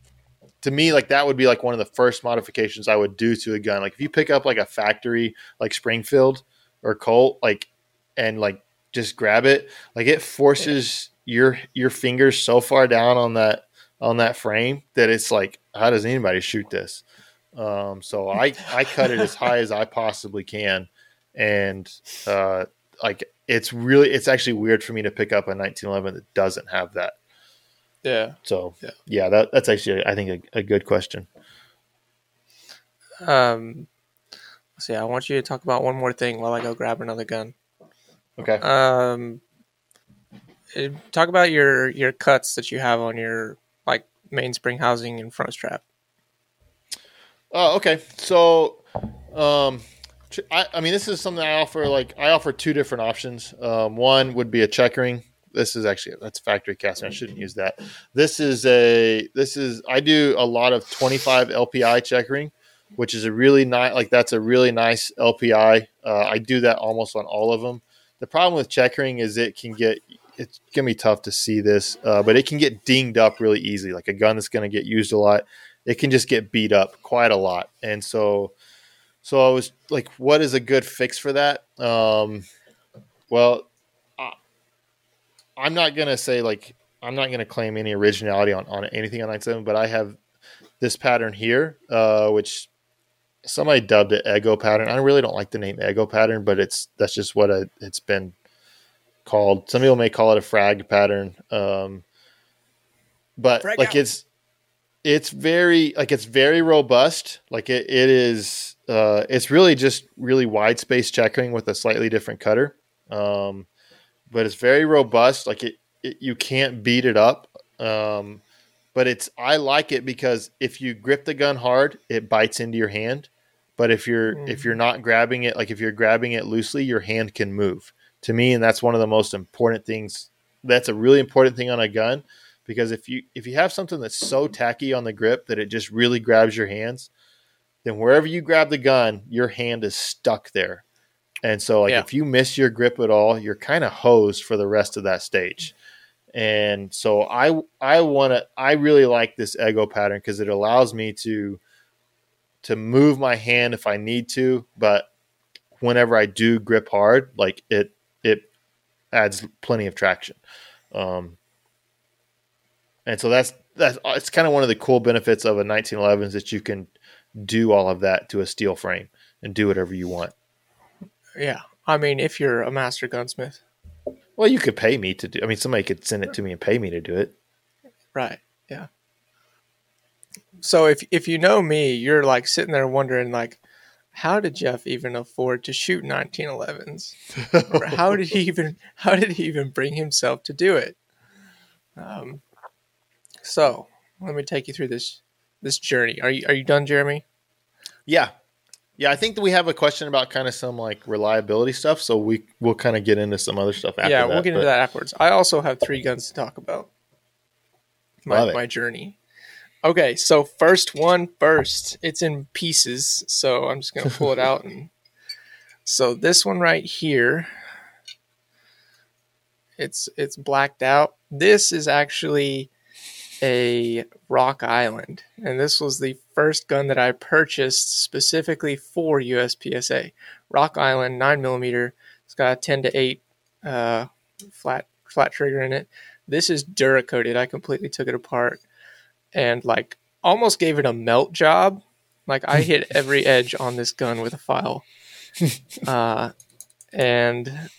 to me like that would be like one of the first modifications I would do to a gun. Like if you pick up like a factory like Springfield or Colt like and like just grab it, like it forces yeah. your your fingers so far down on that on that frame that it's like how does anybody shoot this? Um, so I I cut it as high as I possibly can and uh like it's really it's actually weird for me to pick up a 1911 that doesn't have that yeah. So yeah, yeah that, that's actually I think a, a good question. Um, see, I want you to talk about one more thing while I go grab another gun. Okay. Um, eh, talk about your your cuts that you have on your like mainspring housing and front strap. Oh, okay. So, um, I, I mean, this is something I offer. Like, I offer two different options. Um, one would be a checkering this is actually that's factory casting. I shouldn't use that. This is a this is I do a lot of 25 LPI checkering, which is a really nice like that's a really nice LPI. Uh, I do that almost on all of them. The problem with checkering is it can get it's gonna be tough to see this, uh, but it can get dinged up really easy. Like a gun that's gonna get used a lot, it can just get beat up quite a lot. And so, so I was like, what is a good fix for that? Um, well, I'm not gonna say like I'm not gonna claim any originality on, on anything on 97, but I have this pattern here, uh, which somebody dubbed it Ego pattern. I really don't like the name Ego pattern, but it's that's just what a, it's been called. Some people may call it a frag pattern, um, but frag like out. it's it's very like it's very robust. Like it, it is. Uh, it's really just really wide space checkering with a slightly different cutter. Um, but it's very robust. Like it, it you can't beat it up. Um, but it's I like it because if you grip the gun hard, it bites into your hand. But if you're mm. if you're not grabbing it, like if you're grabbing it loosely, your hand can move. To me, and that's one of the most important things. That's a really important thing on a gun because if you if you have something that's so tacky on the grip that it just really grabs your hands, then wherever you grab the gun, your hand is stuck there. And so, like, yeah. if you miss your grip at all, you're kind of hosed for the rest of that stage. And so, I I want to I really like this ego pattern because it allows me to to move my hand if I need to, but whenever I do grip hard, like it it adds plenty of traction. Um, and so that's that's it's kind of one of the cool benefits of a 1911 is that you can do all of that to a steel frame and do whatever you want. Yeah. I mean, if you're a master gunsmith. Well, you could pay me to do. I mean, somebody could send it to me and pay me to do it. Right. Yeah. So if if you know me, you're like sitting there wondering like, how did Jeff even afford to shoot 1911s? or how did he even how did he even bring himself to do it? Um. So let me take you through this this journey. Are you are you done, Jeremy? Yeah. Yeah, I think that we have a question about kind of some like reliability stuff, so we we'll kind of get into some other stuff after. Yeah, we'll get into that afterwards. I also have three guns to talk about. My my journey. Okay, so first one first. It's in pieces, so I'm just gonna pull it out and. So this one right here. It's it's blacked out. This is actually a Rock Island, and this was the first gun that I purchased specifically for USPSA. Rock Island, nine millimeter. It's got a ten to eight uh, flat flat trigger in it. This is Duracoated. I completely took it apart and like almost gave it a melt job. Like I hit every edge on this gun with a file, uh, and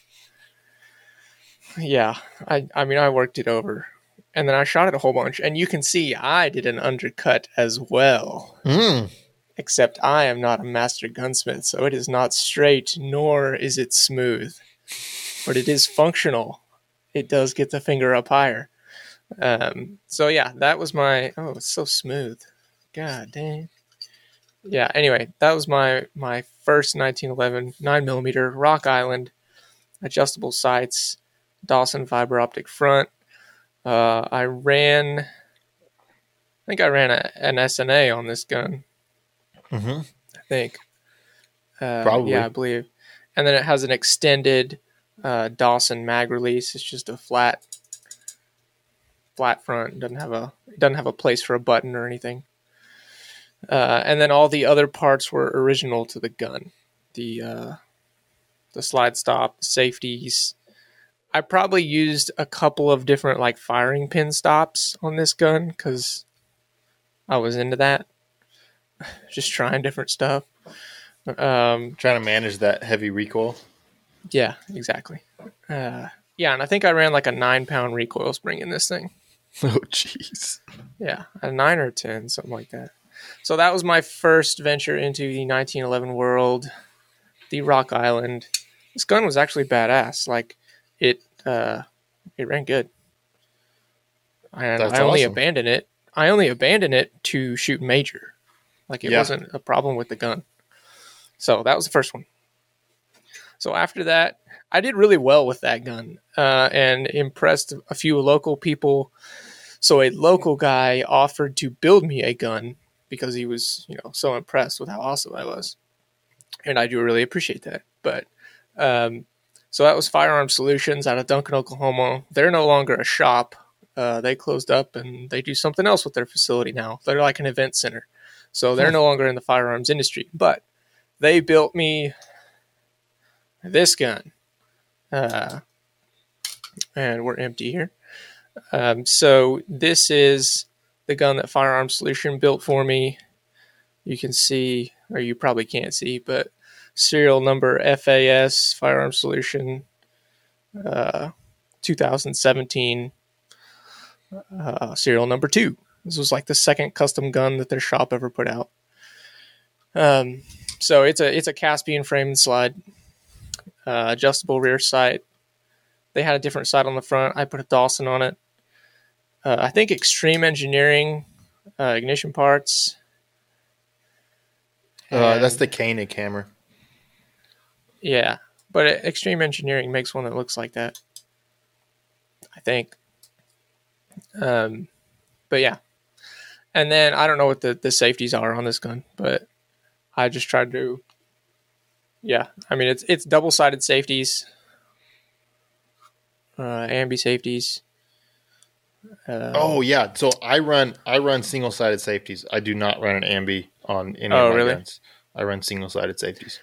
yeah, I I mean I worked it over and then I shot it a whole bunch, and you can see I did an undercut as well. Mm. Except I am not a master gunsmith, so it is not straight, nor is it smooth. But it is functional. It does get the finger up higher. Um, so yeah, that was my. Oh, it's so smooth. God dang. Yeah. Anyway, that was my my first 1911 nine millimeter Rock Island adjustable sights, Dawson fiber optic front. Uh, I ran. I think I ran a, an S&A on this gun. Mm-hmm. I think. Uh, Probably. Yeah, I believe. And then it has an extended uh, Dawson mag release. It's just a flat, flat front. It doesn't have a it doesn't have a place for a button or anything. Uh, and then all the other parts were original to the gun. The uh, the slide stop, the safeties. I probably used a couple of different like firing pin stops on this gun because I was into that. Just trying different stuff. Um, Trying to manage that heavy recoil. yeah, exactly. Uh, yeah, and I think I ran like a nine pound recoil spring in this thing. Oh, jeez. Yeah, a nine or ten, something like that. So that was my first venture into the 1911 world, the Rock Island. This gun was actually badass. Like it, uh, it ran good. And That's I only awesome. abandoned it. I only abandoned it to shoot major. Like it Yeah. wasn't a problem with the gun. So that was the first one. So after that, I did really well with that gun uh, and impressed a few local people. So a local guy offered to build me a gun because he was, you know, so impressed with how awesome I was, and I do really appreciate that. But um, so that was Firearm Solutions out of Duncan, Oklahoma. They're no longer a shop. Uh, they closed up and they do something else with their facility now. They're like an event center, so they're no longer in the firearms industry. But they built me this gun, uh, and we're empty here. Um, so this is the gun that Firearm Solution built for me. You can see, or you probably can't see, but serial number FAS Firearm Solution, uh, 2017, uh, serial number two. This was like the second custom gun that their shop ever put out. Um, so it's a it's a Caspian frame and slide, uh, adjustable rear sight. They had a different sight on the front. I put a Dawson on it. Uh, I think Extreme Engineering uh, ignition parts. Uh, that's the Koenig hammer. Yeah, but Extreme Engineering makes one that looks like that. I think. Um, but yeah, and then I don't know what the the safeties are on this gun, but I just tried to. Yeah, I mean it's it's double sided safeties, uh, ambi safeties. Uh, Oh yeah. So I run I run single sided safeties. I do not run an ambi on any Oh, of my really? guns. I run single sided safeties.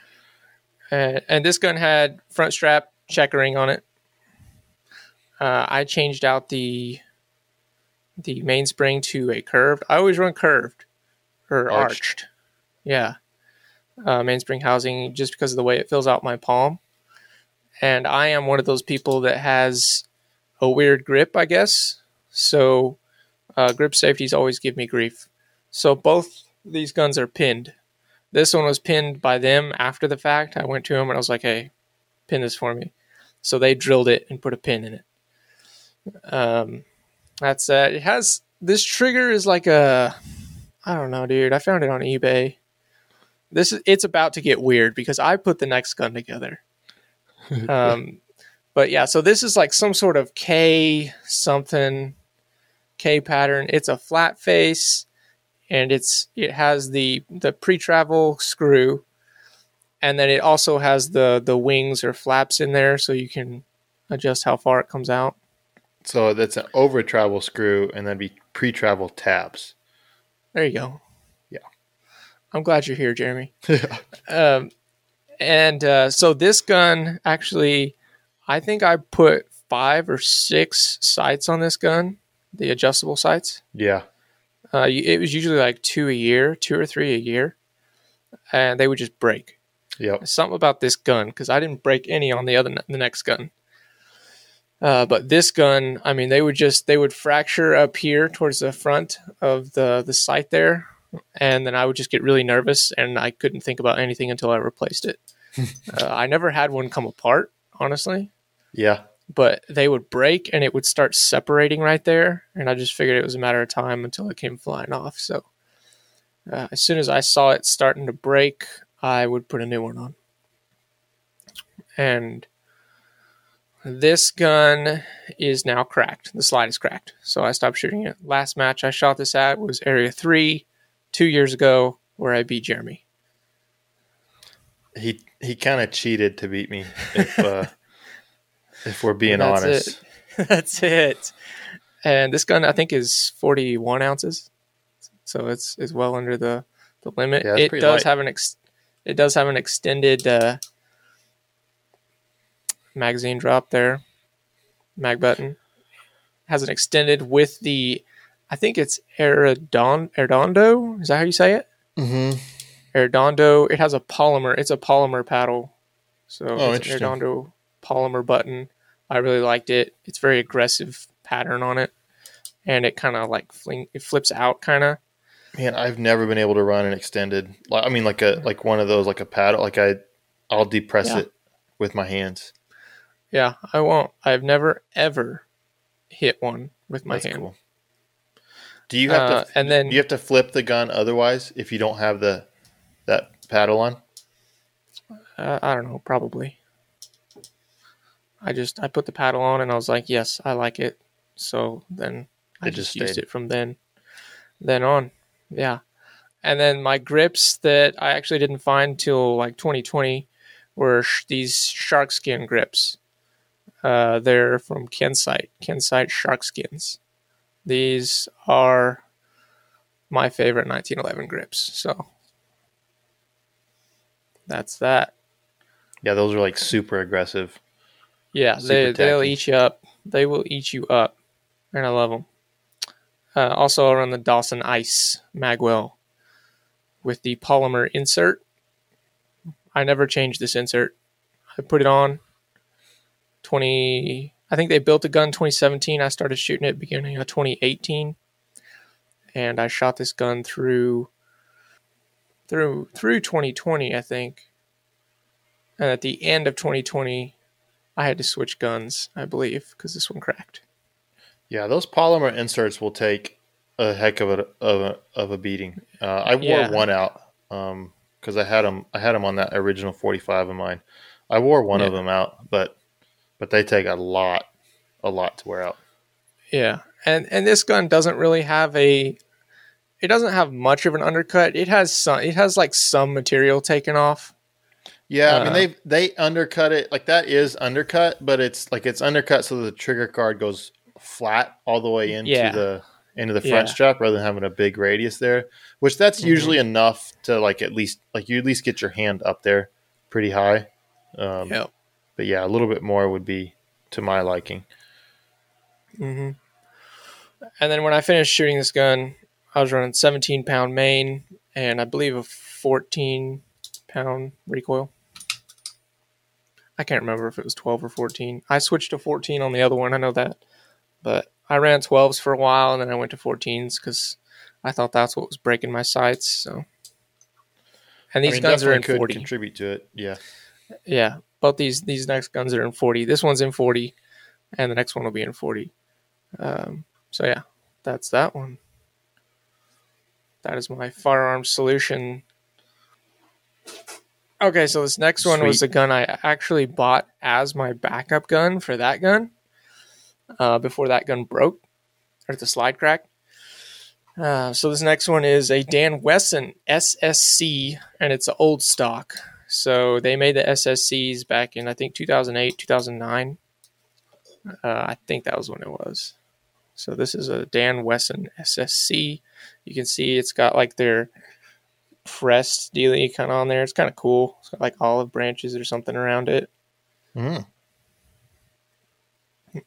And, and this gun had front strap checkering on it. Uh, I changed out the the mainspring to a curved. I always run curved or Arched. arched. Yeah, uh, mainspring housing just because of the way it fills out my palm. And I am one of those people that has a weird grip, I guess. So uh, grip safeties always give me grief. So both these guns are pinned. This one was pinned by them after the fact. I went to them and I was like, "Hey, pin this for me." So they drilled it and put a pin in it. Um, that's that. It has this trigger is like a, I don't know, dude. I found it on eBay. This is it's about to get weird because I put the next gun together. Um, but yeah, so this is like some sort of K something K pattern. It's a flat face and it's it has the the pre-travel screw and then it also has the the wings or flaps in there so you can adjust how far it comes out. So that's an over travel screw and then be pre travel tabs. There you go. Yeah. I'm glad you're here, Jeremy. Um, and uh, so this gun actually, I think I put five or six sights on this gun, the adjustable sights. yeah. Uh, it was usually like two a year, two or three a year, and they would just break. Yep. Something about this gun because I didn't break any on the other the next gun. Uh, but this gun, I mean, they would just they would fracture up here towards the front of the the sight there, and then I would just get really nervous and I couldn't think about anything until I replaced it. uh, I never had one come apart, honestly. Yeah. But they would break and it would start separating right there. And I just figured it was a matter of time until it came flying off. So uh, as soon as I saw it starting to break, I would put a new one on. And this gun is now cracked. The slide is cracked. So I stopped shooting it. Last match I shot this at was Area 3 two years ago where I beat Jeremy. He he kind of cheated to beat me if uh, if we're being That's honest. It. That's it. And this gun I think is 41 ounces. So it's is well under the the limit. Yeah, it does light. have an ex- it does have an extended uh, magazine drop there. Mag button has an extended with the I think it's Arredondo. Is that how you say it? Mm-hmm. Arredondo. It has a polymer. It's a polymer paddle. So Oh, it's interesting. Arredondo polymer button. I really liked it. It's very aggressive pattern on it, and it kind of like fling. It flips out kind of. Man, I've never been able to run an extended. I mean, like a like one of those, like a paddle. Like I, I'll depress Yeah. it with my hands. Yeah, I won't. I've never ever hit one with my That's hand. cool. Do you have Uh, to? and then Do you have to flip the gun otherwise if you don't have the that paddle on? uh, I don't know, probably. I just I put the paddle on and I was like, yes, I like it. So then I It just just used it from then then on. Yeah. And then my grips that I actually didn't find till like 2020 were sh- these shark skin grips. Uh, they're from Kensite, Kensite shark skins. These are my favorite 1911 grips. So that's that. Yeah, those are like super aggressive. Yeah, Super they they'll eat you up. They will eat you up, and I love them. Uh, also, I run the Dawson Ice Magwell with the polymer insert. I never changed this insert. I put it on. Twenty. I think they built the gun 2017. I started shooting it beginning of 2018, and I shot this gun through through through 2020. I think, and at the end of 2020. I had to switch guns, I believe, because this one cracked. Yeah, those polymer inserts will take a heck of a of a, of a beating. Uh, I wore Yeah. one out because I had them. I had them on that original forty five of mine. I wore one of them out, but but they take a lot, a lot to wear out. Yeah, and and this gun doesn't really have a. It doesn't have much of an undercut. It has some. It has like some material taken off. Yeah, I mean Uh, they they undercut it like that is undercut, but it's like it's undercut so the trigger guard goes flat all the way into Yeah. the into the front Yeah. strap rather than having a big radius there. Which that's Mhm. usually enough to like at least like you at least get your hand up there pretty high. Um, Yep. But yeah, a little bit more would be to my liking. hmm And then when I finished shooting this gun, I was running 17 pound main and I believe a 14 pound recoil. I can't remember if it was 12 or 14. I switched to 14 on the other one. I know that, but I ran 12s for a while and then I went to 14s because I thought that's what was breaking my sights. So, and these I mean, guns are in could 40. contribute to it. Yeah. Yeah, both these these next guns are in 40. This one's in 40, and the next one will be in 40. Um, so yeah, that's that one. That is my firearm solution. Okay, so this next one was the gun I actually bought as my backup gun for that gun. Uh, before that gun broke, or the slide crack. Uh, so this next one is a Dan Wesson SSC, and it's an old stock. So they made the SSCs back in I think 2008, 2009. Uh, I think that was when it was. So this is a Dan Wesson SSC. You can see it's got like their crest dealy kind of on there. It's kind of cool. It's got like olive branches or something around it. Mm.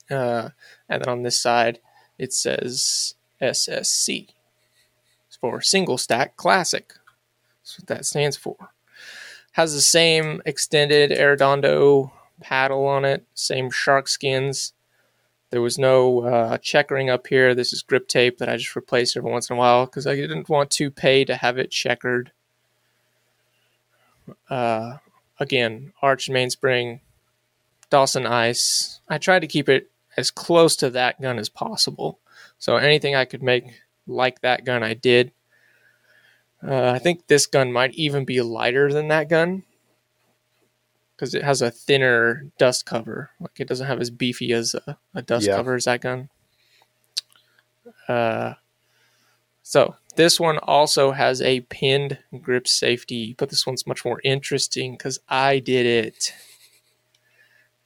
Uh, and then on this side, it says SSC. It's for Single Stack Classic. That's what that stands for. Has the same extended Arredondo paddle on it, same shark skins. There was no uh, checkering up here. This is grip tape that I just replaced every once in a while because I didn't want to pay to have it checkered. Uh, again, arch mainspring, Dawson Ice, I tried to keep it as close to that gun as possible. So anything I could make like that gun, I did. Uh, I think this gun might even be lighter than that gun because it has a thinner dust cover. Like it doesn't have as beefy as a, a dust Yeah. cover as that gun. Uh, so this one also has a pinned grip safety, but this one's much more interesting because I did it,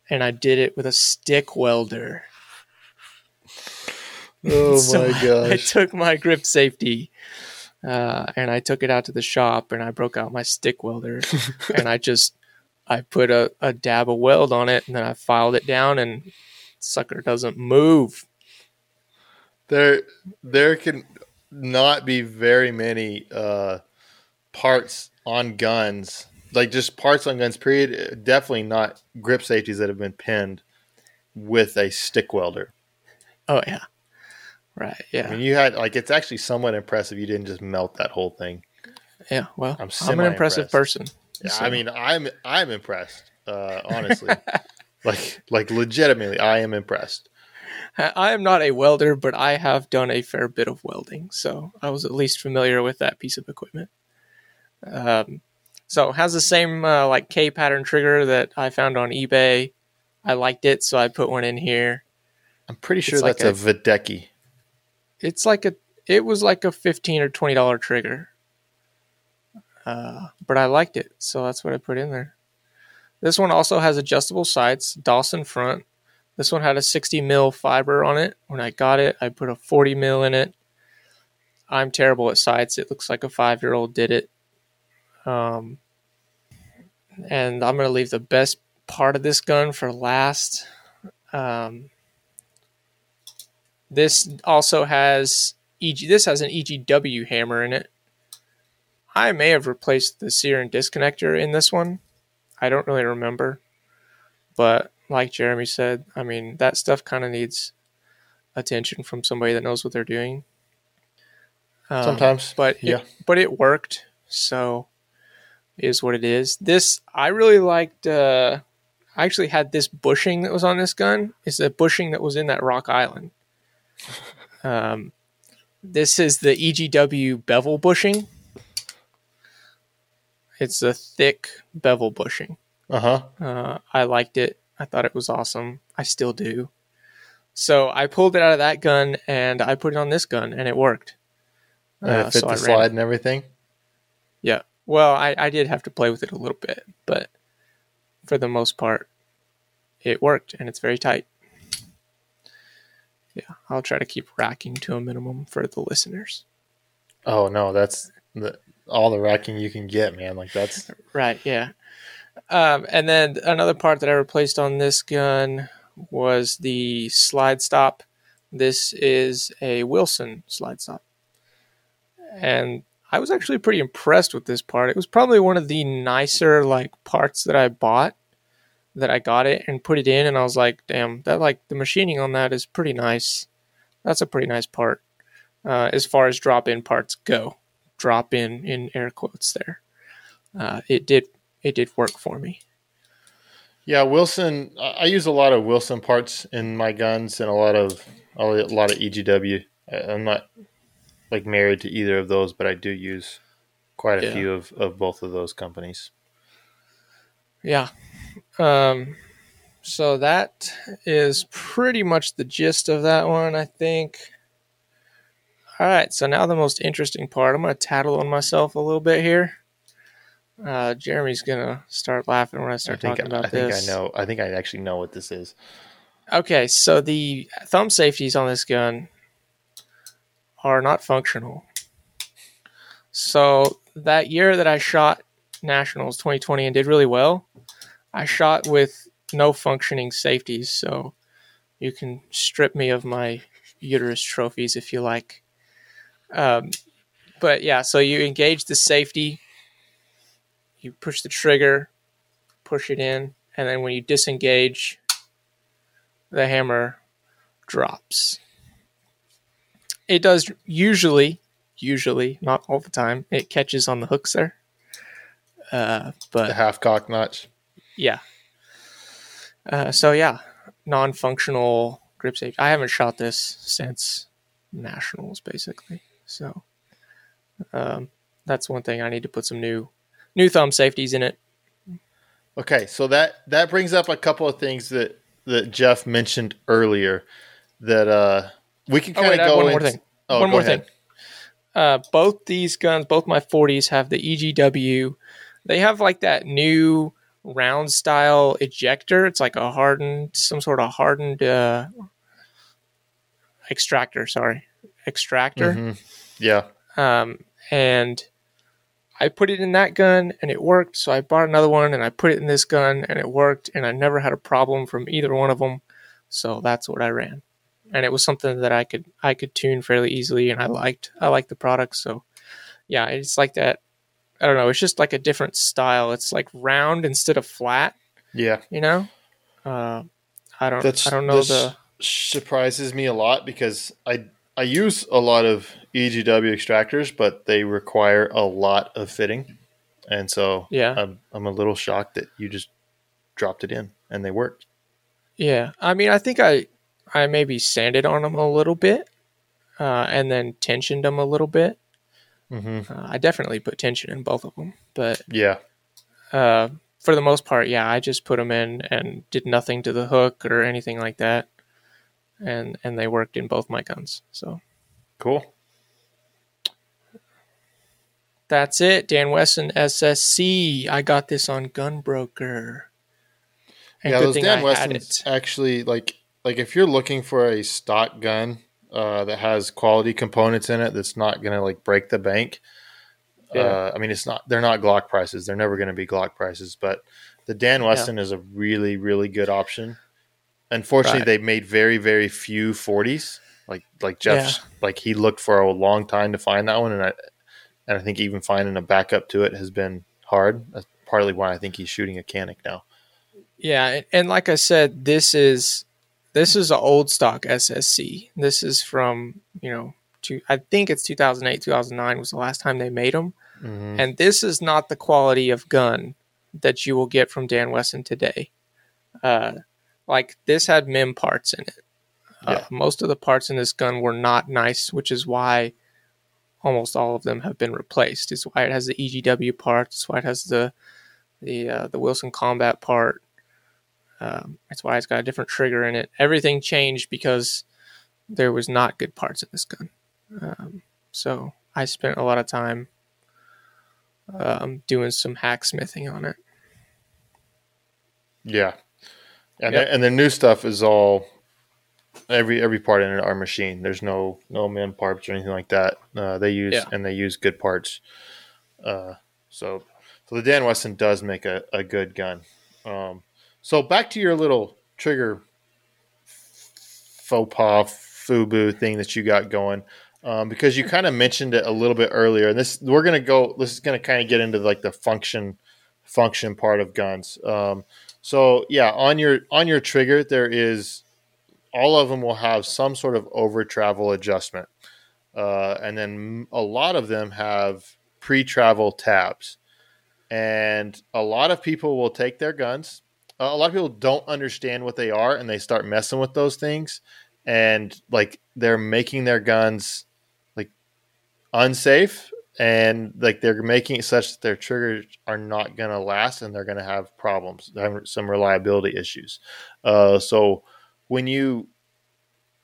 and I did it with a stick welder. Oh So my I took my grip safety uh, and I took it out to the shop and I broke out my stick welder and I just I put a, a dab of weld on it and then I filed it down and sucker doesn't move. there there can not be very many uh, parts on guns, like just parts on guns. Period. Definitely not grip safeties that have been pinned with a stick welder. Oh yeah, right. Yeah, I mean, you had like it's actually somewhat impressive. You didn't just melt that whole thing. yeah. Well, I'm I'm, an impressive person. Yeah, So- I mean, I'm I'm impressed. Uh, honestly, like like legitimately, I am impressed. I am not a welder, but I have done a fair bit of welding, so I was at least familiar with that piece of equipment. Um, so it has the same uh, like K pattern trigger that I found on eBay. I liked it, so I put one in here. I'm pretty sure It's like that's a, Videcki. It's like a, it was like a fifteen or twenty dollar trigger, uh, but I liked it, so that's what I put in there. This one also has adjustable sights, Dawson front. This one had a 60 mil fiber on it. When I got it, I put a 40 mil in it. I'm terrible at sights. It looks like a five year old did it. Um, and I'm going to leave the best part of this gun for last. Um, this also has EG. This has an EGW hammer in it. I may have replaced the sear and disconnector in this one. I don't really remember, but like Jeremy said, I mean that stuff kind of needs attention from somebody that knows what they're doing. Um, Sometimes, but yeah. it, but it worked, so is what it is. This I really liked. Uh, I actually had this bushing that was on this gun. It's the bushing that was in that Rock Island. Um, this is the EGW bevel bushing. It's a thick bevel bushing. Uh huh. Uh, I liked it. I thought it was awesome. I still do. So I pulled it out of that gun and I put it on this gun, and it worked. And Uh, it fit so the I slide it. and everything. Yeah. Well, I, I did have to play with it a little bit, but for the most part, it worked and it's very tight. Yeah, I'll try to keep racking to a minimum for the listeners. Oh no, that's the, all the racking you can get, man. Like that's Right, yeah. Um, and then another part that I replaced on this gun was the slide stop. This is a Wilson slide stop. And I was actually pretty impressed with this part. It was probably one of the nicer like parts that I bought that I got it and put it in and I was like, damn, that like the machining on that is pretty nice. That's a pretty nice part. Uh, as far as drop in parts go. Drop in in air quotes there. Uh, it did it did work for me. yeah. Wilson, I use a lot of Wilson parts in my guns and a lot of a lot of EGW. I'm not like married to either of those, but I do use quite a Yeah. few of, of both of those companies. Yeah. Um, so that is pretty much the gist of that one, I think. All right, so now the most interesting part. I'm going to tattle on myself a little bit here. Uh, Jeremy's going to start laughing when I I start think talking I, about think this. I know. I think I actually know what this is. Okay, so the thumb safeties on this gun are not functional. So that year that I shot Nationals 2020 and did really well, I shot with no functioning safeties. So you can strip me of my uterus trophies if you like. Um, but yeah, so you engage the safety, you push the trigger, push it in, and then when you disengage, the hammer drops. It does usually, usually, not all the time, it catches on the hooks there. Uh, The but half cock notch. yeah. Uh, so yeah, non-functional grip safety. I haven't shot this since nationals, basically. So um, that's one thing I need to put some new new thumb safeties in it. Okay, so that that brings up a couple of things that that Jeff mentioned earlier that uh we can Oh, kind of have go one more thing. Oh, one more ahead. thing. Uh, both these guns, both my 40s have the EGW. They have like that new round style ejector. It's like a hardened, some sort of hardened uh, extractor. Sorry, extractor. Mhm. Yeah. Um, and I put it in that gun and it worked. So I bought another one and I put it in this gun and it worked. And I never had a problem from either one of them. So that's what I ran. And it was something that I could I could tune fairly easily and I liked I liked the product. So yeah, it's like that. I don't know. It's just like a different style. It's like round instead of flat. Yeah. You know. Uh, I don't. That's I don't know the. surprises me a lot because I I use a lot of EGW extractors, but they require a lot of fitting, and so Yeah. I'm I'm a little shocked that you just dropped it in and they worked. Yeah, I mean, I think I I maybe sanded on them a little bit, uh, and then tensioned them a little bit. Mm-hmm. Uh, I definitely put tension in both of them, but Yeah. uh, for the most part, yeah, I just put them in and did nothing to the hook or anything like that, and and they worked in both my guns. So Cool. that's it. Dan Wesson SSC. I got this on Gunbroker. And yeah, those Dan I had Wessons it. actually like like if you're looking for a stock gun uh, that has quality components in it that's not gonna like break the bank. Yeah. Uh, I mean, it's not. They're not Glock prices. They're never going to be Glock prices. But the Dan Wesson is a really, really good option. Unfortunately, Right. they made very, very few forties. Like, like Jeff's, like he looked for a long time to find that one, and I, and I think even finding a backup to it has been hard. That's partly why I think he's shooting a Canik now. Yeah, and, and like I said, this is this is an old stock SSC. This is from you know, two, I think it's 2008, 2009 was the last time they made them, Mhm. and this is not the quality of gun that you will get from Dan Wesson today. Uh, like this had MIM parts in it. Uh, Most of the parts in this gun were not nice, which is why almost all of them have been replaced. It's why it has the EGW parts. It's why it has the the uh, the Wilson Combat part. Um, that's why it's got a different trigger in it. Everything changed because there was not good parts in this gun. Um, so I spent a lot of time um, doing some hacksmithing on it. Yeah, and Yep. the, and the new stuff is all every every part in our machine. There's no no MIM parts or anything like that. Uh, they use Yeah. and they use good parts. Uh, so so the Dan Wesson does make a, a good gun. Um, so back to your little trigger faux pas fubu thing that you got going. Um, because you kind of mentioned it a little bit earlier, and this we're gonna go. This is gonna kind of get into like the function function part of guns. Um, so yeah, on your on your trigger, there is all of them will have some sort of over travel adjustment, uh, and then a lot of them have pre travel tabs, and a lot of people will take their guns. Uh, a lot of people don't understand what they are, and they start messing with those things, and like they're making their guns like unsafe and like they're making it such that their triggers are not going to last and they're going to have problems some reliability issues. Uh, so when you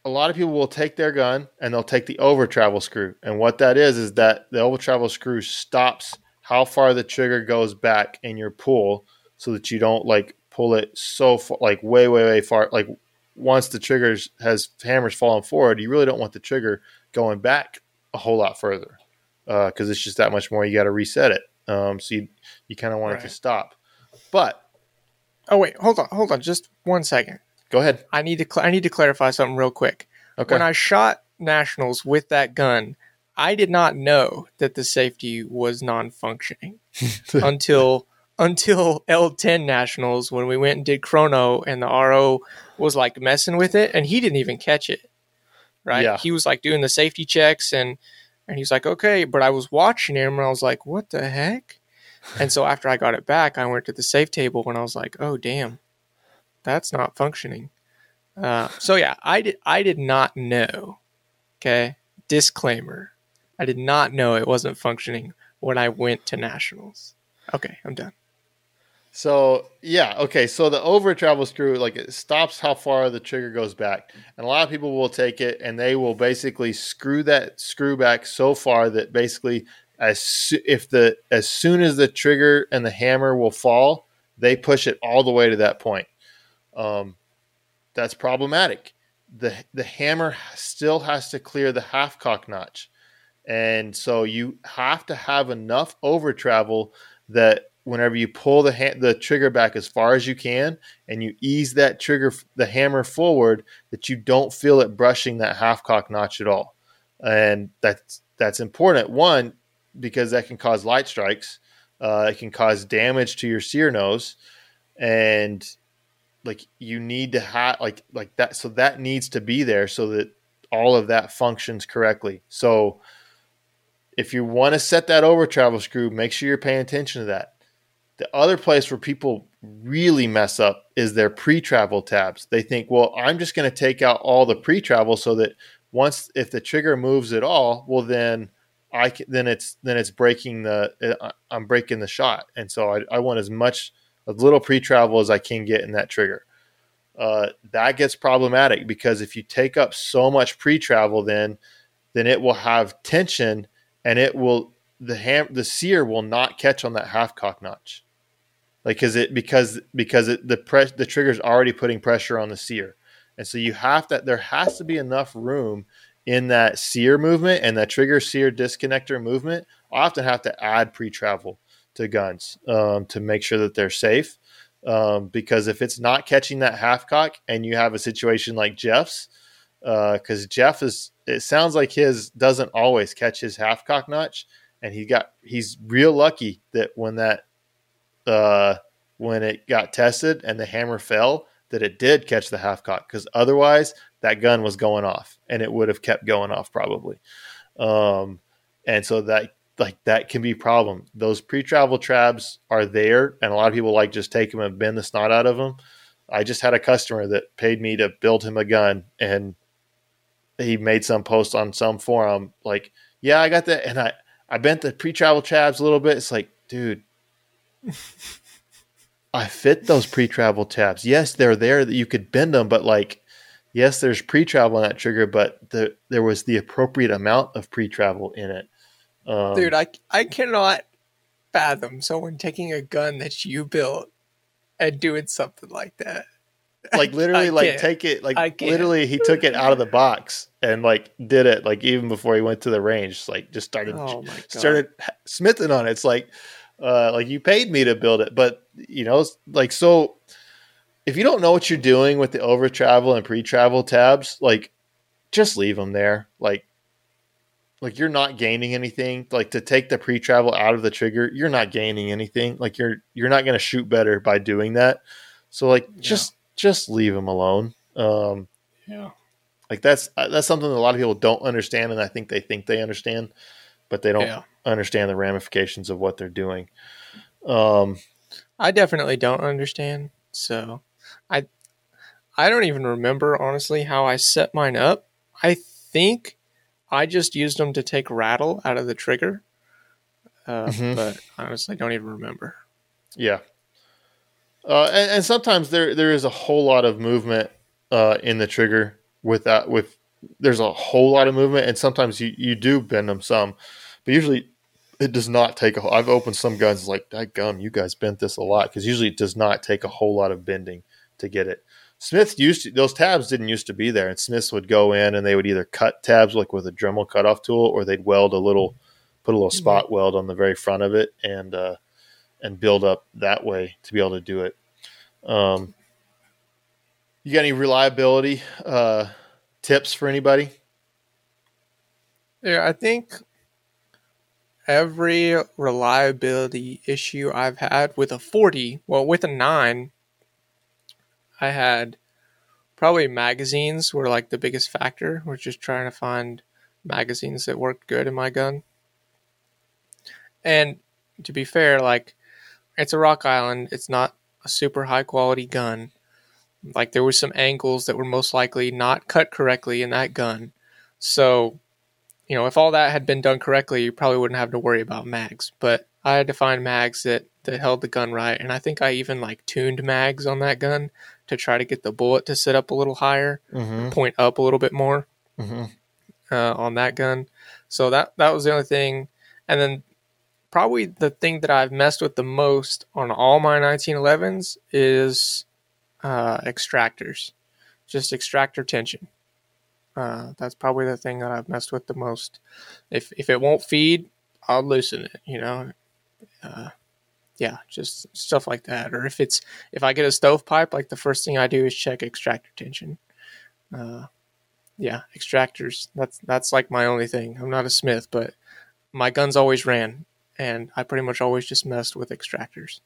a lot of people will take their gun and they'll take the over travel screw. And what that is is that the over travel screw stops how far the trigger goes back in your pull so that you don't like pull it so far like way way way far like once the triggers has hammers falling forward you really don't want the trigger going back a whole lot further because it's just that much more. You got to reset it. Um, so you you kind of want it to stop. But Oh wait, hold on, hold on, just one second. go ahead. I need to cl- I need to clarify something real quick. Okay. When I shot nationals with that gun, I did not know that the safety was non-functioning until until L10 nationals when we went and did chrono and the RO was like messing with it and he didn't even catch it. Right? Yeah. He was like doing the safety checks and and he's like, "Okay," but I was watching him and I was like, "What the heck?" And so after I got it back, I went to the safe table and I was like, "Oh damn. That's not functioning." Uh, so yeah, I did. I did not know. Okay, disclaimer: I did not know it wasn't functioning when I went to nationals. Okay, I'm done. So yeah, okay. So the over travel screw, like it stops how far the trigger goes back, and a lot of people will take it and they will basically screw that screw back so far that basically, as if the as soon as the trigger and the hammer will fall, they push it all the way to that point. Um, that's problematic. the The hammer still has to clear the half cock notch, and so you have to have enough over travel that whenever you pull the ha- the trigger back as far as you can and you ease that trigger the hammer forward that you don't feel it brushing that half cock notch at all. And that's that's important. One because that can cause light strikes uh, it can cause damage to your sear nose and like you need to have like like that so that needs to be there so that all of that functions correctly. So if you want to set that over travel screw make sure you're paying attention to that the other place where people really mess up is their pre-travel tabs. They think, well, I'm just going to take out all the pre-travel so that once if the trigger moves at all, well then I can, then it's then it's breaking the uh, I'm breaking the shot, and so I, I want as much as little pre-travel as I can get in that trigger. Uh, that gets problematic because if you take up so much pre-travel, then then it will have tension and it will the ham the sear will not catch on that half cock notch. Like because it because because it, the press the trigger's already putting pressure on the sear. And so you have to there has to be enough room in that sear movement and that trigger sear disconnector movement. I often have to add pre-travel to guns um, to make sure that they're safe. Um, because if it's not catching that half cock and you have a situation like jeff's because uh, jeff is it sounds like his doesn't always catch his half cock notch and he got he's real lucky that when that uh, when it got tested and the hammer fell, that it did catch the half cock because otherwise that gun was going off and it would have kept going off probably. Um, and so that like that can be a problem. Those pre-travel trabs are there, and a lot of people like just take them and bend the snot out of them. I just had a customer that paid me to build him a gun, and he made some post on some forum like, "Yeah, I got that," and I I bent the pre-travel tabs a little bit. It's like, dude, I fit those pre-travel tabs. Yes, they're there that you could bend them, but like, yes, there's pre-travel on that trigger, but the, there was the appropriate amount of pre-travel in it. Um, dude, I I cannot fathom someone taking a gun that you built and doing something like that. Like literally, like take it, like literally, he took it out of the box and like did it like even before he went to the range like just started oh started smithing on it. It's like uh like you paid me to build it but you know like so if you don't know what you're doing with the over travel and pre-travel tabs like just leave them there. Like like you're not gaining anything. Like to take the pre-travel out of the trigger you're not gaining anything. Like you're you're not going to shoot better by doing that. So like yeah. Just leave them alone um yeah like that's uh, that's something that a lot of people don't understand, and I think they think they understand, but they don't yeah. understand the ramifications of what they're doing. Um, I definitely don't understand. So, I I don't even remember honestly how I set mine up. I think I just used them to take rattle out of the trigger, uh, mm-hmm. but honestly, don't even remember. Yeah, uh, and, and, sometimes there there is a whole lot of movement uh, in the trigger with that with there's a whole lot of movement and sometimes you, you do bend them some but usually it does not take a i've opened some guns like that gum you guys bent this a lot because usually it does not take a whole lot of bending to get it. Smith used to those tabs didn't used to be there and smiths would go in and they would either cut tabs like with a dremel cutoff tool or they'd weld a little put a little spot weld on the very front of it and uh and build up that way to be able to do it um you got any reliability uh, tips for anybody? Yeah, I think every reliability issue I've had with a 40, well, with a 9, I had probably magazines were like the biggest factor. We're just trying to find magazines that worked good in my gun. And to be fair, like, it's a Rock Island, it's not a super high quality gun Like there were some angles that were most likely not cut correctly in that gun. So, you know, if all that had been done correctly, you probably wouldn't have to worry about mags. But I had to find mags that that held the gun right, and I think I even like tuned mags on that gun to try to get the bullet to sit up a little higher, Mm-hmm. point up a little bit more Mm-hmm. uh, on that gun. So that that was the only thing, and then probably the thing that I've messed with the most on all my 1911s is uh, extractors, just extractor tension. Uh, that's probably the thing that I've messed with the most. If if it won't feed, I'll loosen it. You know, uh, yeah, just stuff like that. Or if it's if I get a stovepipe, like the first thing I do is check extractor tension. Uh, yeah, extractors. That's that's like my only thing. I'm not a smith, but my guns always ran, and I pretty much always just messed with extractors.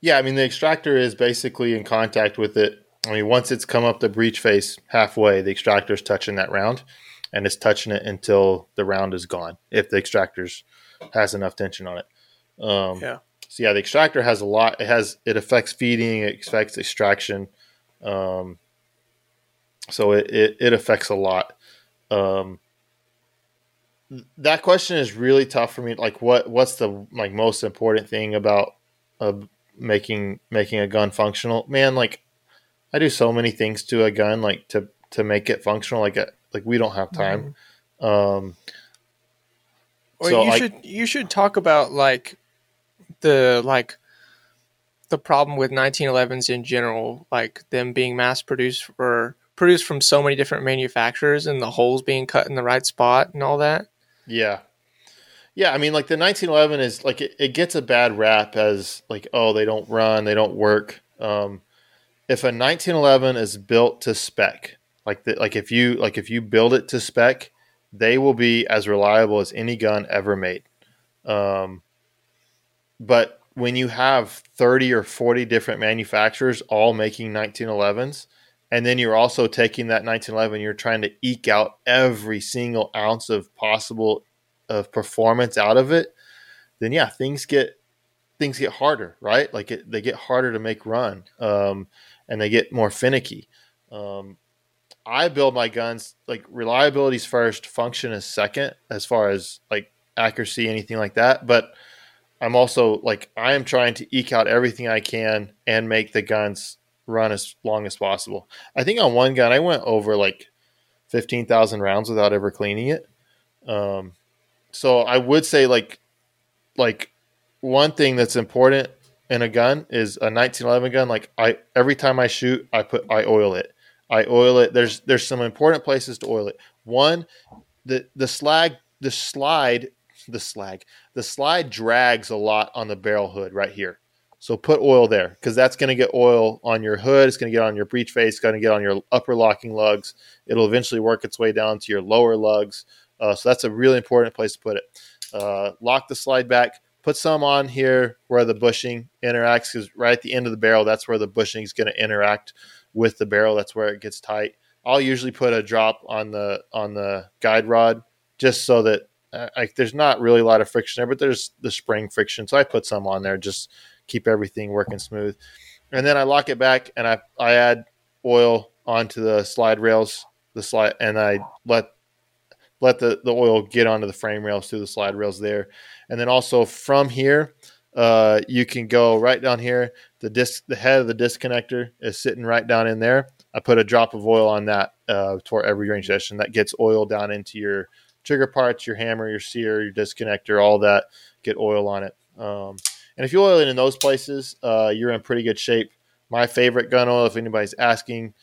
Yeah, I mean the extractor is basically in contact with it. I mean, once it's come up the breech face halfway, the extractor's touching that round, and it's touching it until the round is gone. If the extractor's has enough tension on it. Um, Yeah. So yeah, the extractor has a lot. It has it affects feeding, it affects extraction. Um, so it, it it affects a lot. Um, that question is really tough for me. Like, what what's the like most important thing about uh, making making a gun functional? Man, like I do so many things to a gun, like to to make it functional. Like uh, like we don't have time. Um, Well, So, you like- should you should talk about like the like the problem with 1911s in general, like them being mass produced or produced from so many different manufacturers, and the holes being cut in the right spot and all that. Yeah. Yeah, I mean like the 1911 is like it, it gets a bad rap as like oh they don't run, they don't work. Um if a 1911 is built to spec, like the, like if you like if you build it to spec, they will be as reliable as any gun ever made. Um but when you have 30 or 40 different manufacturers all making 1911s and then you're also taking that 1911 you're trying to eke out every single ounce of possible of performance out of it then yeah things get things get harder right? Like it, they get harder to make run um, and they get more finicky. Um, i build my guns like reliability's first function is second as far as like accuracy anything like that but i'm also like i am trying to eke out everything i can and make the guns run as long as possible I think on one gun I went over like fifteen thousand rounds without ever cleaning it. Um, so I would say like like one thing that's important in a gun is a 1911 gun. Like I every time I shoot, I put I oil it. I oil it. There's there's some important places to oil it. One, the the slag the slide the slag the slide drags a lot on the barrel hood right here. So put oil there because that's going to get oil on your hood. It's going to get on your breech face. It's going to get on your upper locking lugs. It'll eventually work its way down to your lower lugs. Uh, so that's a really important place to put it. Uh, lock the slide back. Put some on here where the bushing interacts because right at the end of the barrel, that's where the bushing is going to interact with the barrel. That's where it gets tight. I'll usually put a drop on the on the guide rod just so that uh, like there's not really a lot of friction there, but there's the spring friction. So I put some on there just keep everything working smooth. And then I lock it back and I, I add oil onto the slide rails, the slide, and I let let the, the oil get onto the frame rails through the slide rails there. And then also from here, uh, you can go right down here. The disc, the head of the disconnector is sitting right down in there. I put a drop of oil on that uh, for every range session. That gets oil down into your trigger parts, your hammer, your sear, your disconnector, all that. Get oil on it. Um, and if you oil it in those places, uh, you're in pretty good shape. My favorite gun oil, if anybody's asking,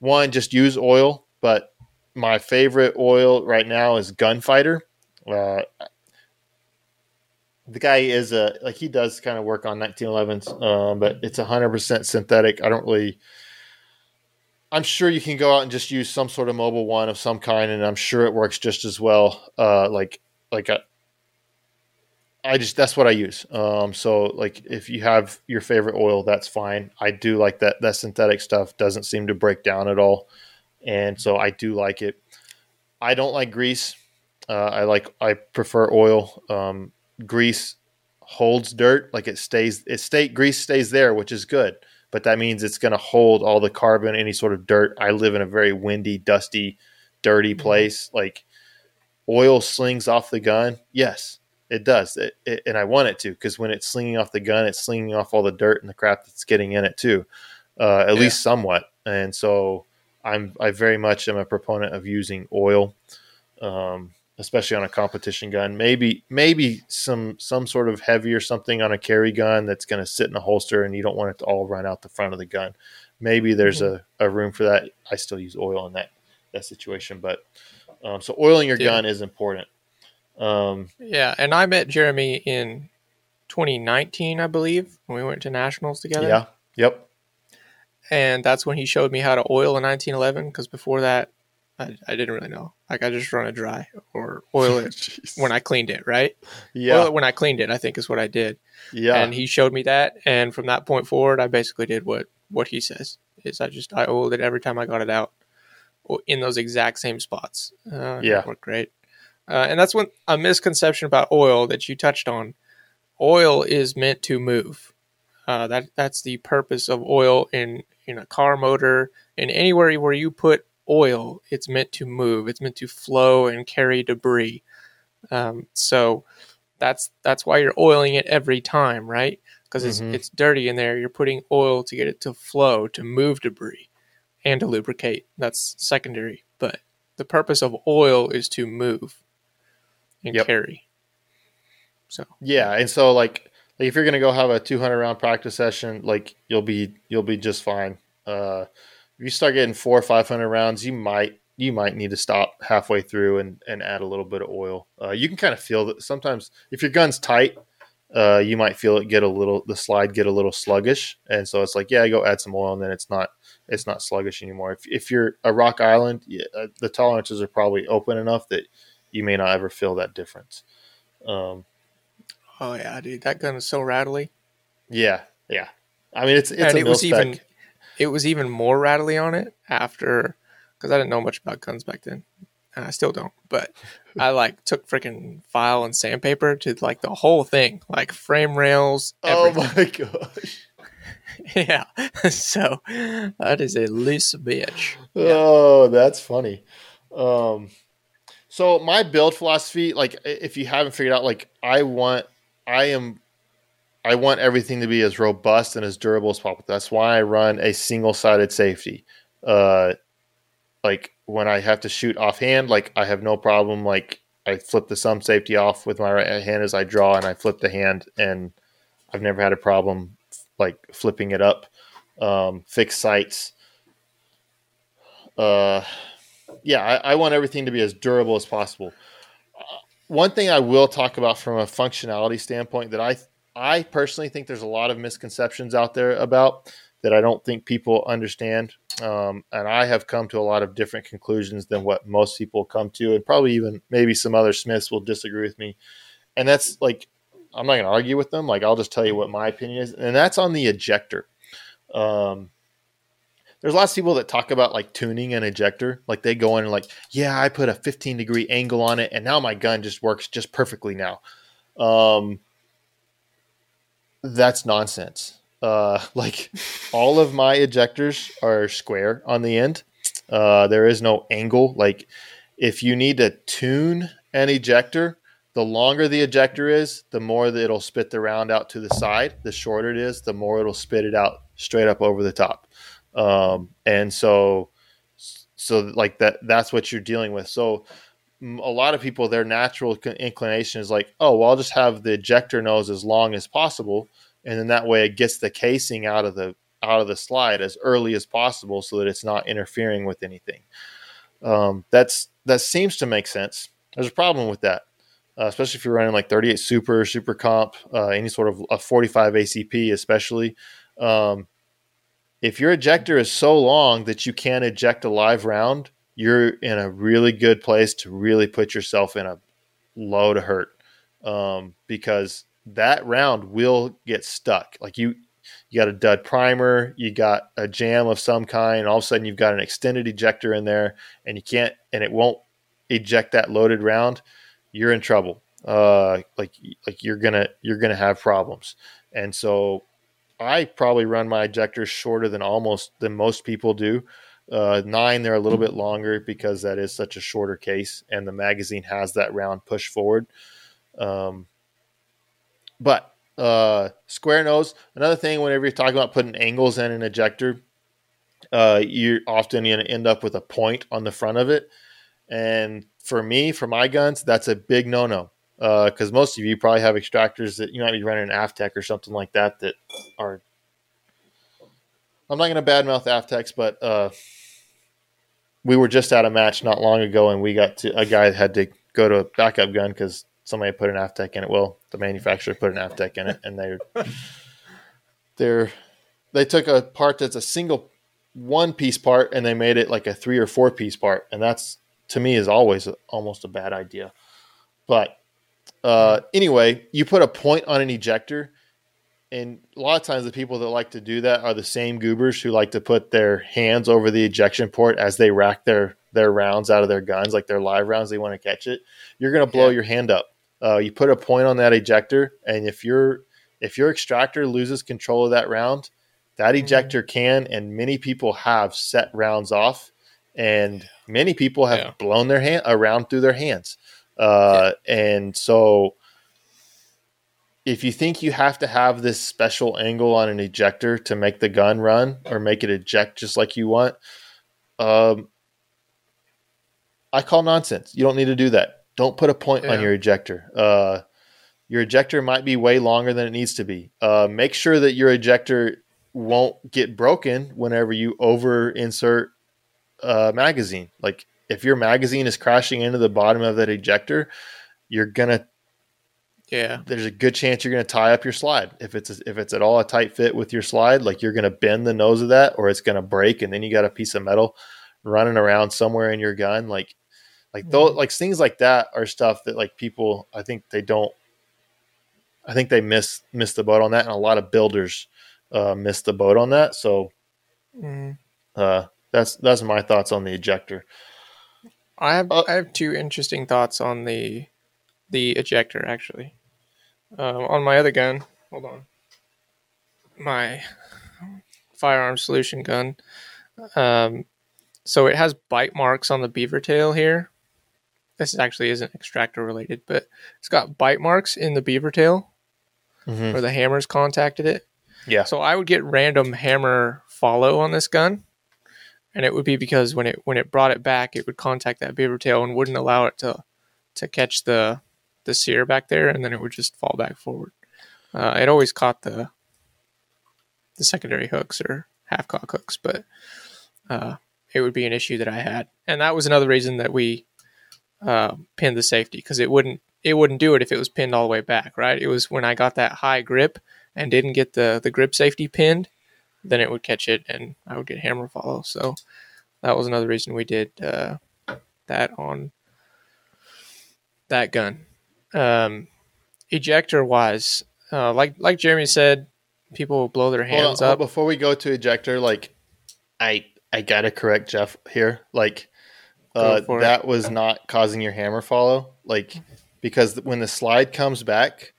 one, just use oil. But my favorite oil right now is Gunfighter. Uh, the guy is a like he does kind of work on 1911s, um, but it's 100% synthetic. I don't really. I'm sure you can go out and just use some sort of Mobil one of some kind, and I'm sure it works just as well. Uh, like like a, I just that's what I use. Um, so like if you have your favorite oil, that's fine. I do like that. That synthetic stuff doesn't seem to break down at all, and so I do like it. I don't like grease. Uh, I like I prefer oil. Um, grease holds dirt, like it stays. It stay grease stays there, which is good. but that means it's going to hold all the carbon, any sort of dirt. I live in a very windy, dusty, dirty Mhm. place. Like oil slings off the gun. Yes, it does. It, it, and I want it to because when it's slinging off the gun, it's slinging off all the dirt and the crap that's getting in it too, uh, at Yeah. least somewhat. And so I'm I very much am a proponent of using oil, um, especially on a competition gun. Maybe maybe some some sort of heavy or something on a carry gun that's going to sit in a holster and you don't want it to all run out the front of the gun. Maybe there's a, a room for that. I still use oil in that that situation, but um, so oiling your Yeah. gun is important. Um, Yeah, and I met Jeremy in 2019, I believe, when we went to nationals together. yeah. Yep. and that's when he showed me how to oil a 1911. Because before that, I, I didn't really know. Like I just run it dry or oil it when I cleaned it. Right? yeah. Oil it when I cleaned it. I think is what I did. yeah. And he showed me that, and from that point forward, I basically did what what he says. Is I just I oiled it every time I got it out, in those exact same spots. Uh, Yeah. worked great. Uh, and that's when a misconception about oil that you touched on. Oil is meant to move. Uh, that that's the purpose of oil in in a car motor and anywhere where you put oil, it's meant to move. It's meant to flow and carry debris. Um, so that's that's why you're oiling it every time, right? Because it's Mhm. it's dirty in there. You're putting oil to get it to flow, to move debris, and to lubricate. That's secondary, but the purpose of oil is to move and Yep. carry. So Yeah, and so like, like if you're gonna go have a 200 round practice session, like you'll be you'll be just fine. Uh, if you start getting four or 500 rounds, you might you might need to stop halfway through and and add a little bit of oil. Uh, you can kind of feel that sometimes if your gun's tight, uh, you might feel it get a little the slide get a little sluggish, and so it's like yeah, go add some oil, and then it's not it's not sluggish anymore. If if you're a rock island, yeah, uh, the tolerances are probably open enough that you may not ever feel that difference. Um, Oh yeah, dude, that gun is so rattly. Yeah, yeah. I mean, it's it's and a it was spec. even it was even more rattly on it after because I didn't know much about guns back then. And I still don't, but I like took freaking file and sandpaper to like the whole thing, like frame rails. oh my gosh! yeah. so that is a loose bitch. Oh, that's funny. Um, so my build philosophy, like if you haven't figured out, like I want, I am, I want everything to be as robust and as durable as possible. That's why I run a single sided safety. Uh, like when I have to shoot offhand, like I have no problem. Like I flip the thumb safety off with my right hand as I draw, and I flip the hand, and I've never had a problem like flipping it up. Um, fixed sights. Uh, yeah, I, I want everything to be as durable as possible. Uh, one thing I will talk about from a functionality standpoint that I I personally think there's a lot of misconceptions out there about that I don't think people understand, um, and I have come to a lot of different conclusions than what most people come to, and probably even maybe some other Smiths will disagree with me, and that's like I'm not going to argue with them. Like I'll just tell you what my opinion is, and that's on the ejector. Um, there's lots of people that talk about like tuning an ejector. Like they go in and like, yeah, I put a 15 degree angle on it, and now my gun just works just perfectly now. Um, that's nonsense. Uh, like all of my ejectors are square on the end. Uh, there is no angle. Like if you need to tune an ejector, the longer the ejector is, the more that it'll spit the round out to the side. The shorter it is, the more it'll spit it out straight up over the top. Um, and so, so like that, that's what you're dealing with. So a lot of people, their natural inclination is like, oh, well, I'll just have the ejector nose as long as possible. And then that way it gets the casing out of the, out of the slide as early as possible so that it's not interfering with anything. Um, that's, that seems to make sense. There's a problem with that uh, especially if you're running like 38 super, super comp, uh, any sort of a 45 ACP, especially. Um, if your ejector is so long that you can't eject a live round, you're in a really good place to really put yourself in a low to hurt um, because that round will get stuck. Like you, you got a dud primer, you got a jam of some kind, all of a sudden you've got an extended ejector in there, and you can't, and it won't eject that loaded round you're in trouble. Uh, like like you're gonna you're gonna have problems. And so I probably run my ejectors shorter than almost than most people do. Uh, nine, they're a little bit longer because that is such a shorter case, and the magazine has that round push forward. Um, but uh, square nose, another thing. Whenever you're talking about putting angles in an ejector, uh, you're often going to end up with a point on the front of it. And for me, for my guns, that's a big no-no because uh, most of you probably have extractors that you might be running an Aftec or something like that that are. I'm not going to badmouth Aftecs, but uh, we were just at a match not long ago, and we got to a guy had to go to a backup gun because somebody put an Aftec in it. Well, the manufacturer put an Aftec in it, and they they're they took a part that's a single one piece part and they made it like a three or four piece part, and that's to me is always almost a bad idea. But uh, anyway, you put a point on an ejector, and a lot of times the people that like to do that are the same goobers who like to put their hands over the ejection port as they rack their their rounds out of their guns, like their live rounds. They want to catch it. You're going to blow yeah. your hand up. Uh, you put a point on that ejector, and if your if your extractor loses control of that round, that mm-hmm. ejector can and many people have set rounds off, and many people have yeah. blown their hand around through their hands. Uh, yeah. And so, if you think you have to have this special angle on an ejector to make the gun run or make it eject just like you want, um, I call nonsense. You don't need to do that. Don't put a point yeah. on your ejector. Uh, your ejector might be way longer than it needs to be. Uh, make sure that your ejector won't get broken whenever you over insert a magazine. Like if your magazine is crashing into the bottom of that ejector, you're gonna yeah. There's a good chance you're gonna tie up your slide. If it's if it's at all a tight fit with your slide, like you're gonna bend the nose of that, or it's gonna break, and then you got a piece of metal running around somewhere in your gun. Like like mm-hmm. those like things like that are stuff that like people I think they don't I think they miss miss the boat on that, and a lot of builders uh, miss the boat on that. So mm. uh, that's that's my thoughts on the ejector. I have uh, I have two interesting thoughts on the the ejector actually. Um, on my other gun, hold on, my firearm solution gun. Um, so it has bite marks on the beaver tail here. This actually isn't extractor related, but it's got bite marks in the beaver tail mm-hmm. where the hammers contacted it. Yeah. So I would get random hammer follow on this gun and it would be because when it when it brought it back, it would contact that beaver tail and wouldn't allow it to to catch the the sear back there, and then it would just fall back forward. Uh, it always caught the the secondary hooks or half cock hooks, but uh, it would be an issue that I had, and that was another reason that we uh, pinned the safety because it wouldn't it wouldn't do it if it was pinned all the way back. Right? It was when I got that high grip and didn't get the the grip safety pinned then it would catch it and I would get hammer follow. So that was another reason we did uh, that on that gun. Um, ejector wise, uh, like like Jeremy said, people will blow their hands on, up. Before we go to ejector, like I I gotta correct Jeff here. Like uh, that it. was not causing your hammer follow. Like because when the slide comes back,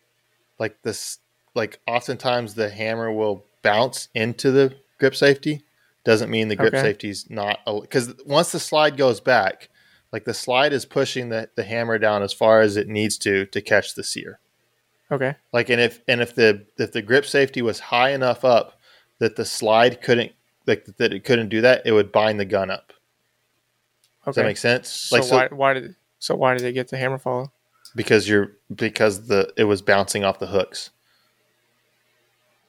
like this, like oftentimes the hammer will bounce into the grip safety doesn't mean the grip okay. safety is not because once the slide goes back like the slide is pushing the, the hammer down as far as it needs to to catch the sear. Okay. Like and if and if the if the grip safety was high enough up that the slide couldn't like that it couldn't do that it would bind the gun up. Okay. does that make sense? So like so why, why did so why did they get the hammer follow because you're because the it was bouncing off the hooks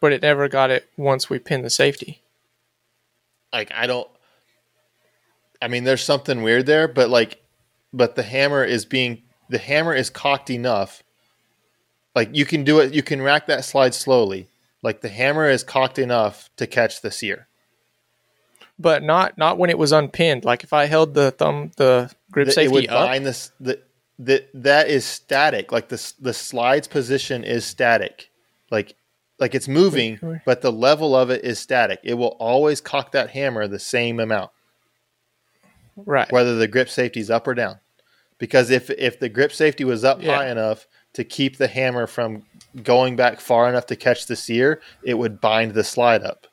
but it never got it once we pinned the safety. Like I don't I mean there's something weird there, but like but the hammer is being the hammer is cocked enough. Like you can do it you can rack that slide slowly. Like the hammer is cocked enough to catch the sear. But not not when it was unpinned. Like if I held the thumb the grip the, safety it would up. This, the, the, that is static. Like the the slide's position is static. Like like it's moving, but the level of it is static. It will always cock that hammer the same amount. Right. Whether the grip safety is up or down. Because if if the grip safety was up yeah. high enough, to keep the hammer from going back far enough to catch the sear, it would bind the slide up.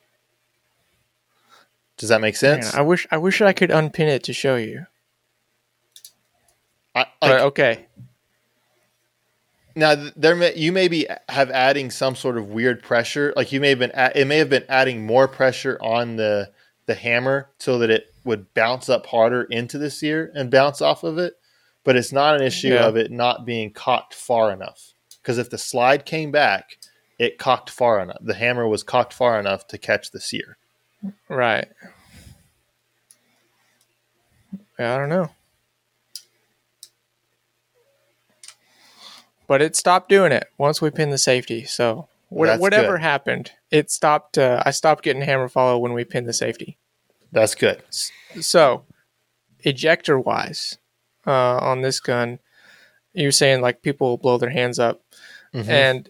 Does that make sense? Man, I wish I wish I could unpin it to show you. I, like, But okay, now there may, you may be have adding some sort of weird pressure. Like you may have been it may have been adding more pressure on the the hammer so that it would bounce up harder into the sear and bounce off of it. But it's not an issue Yeah. of it not being cocked far enough. Because if the slide came back, it cocked far enough. The hammer was cocked far enough to catch the sear. right. Yeah, I don't know. But it stopped doing it once we pinned the safety. So what, whatever good. happened, it stopped. Uh, I stopped getting hammer follow when we pinned the safety. That's good. So, ejector wise, uh, on this gun, you're saying like people will blow their hands up, Mhm. and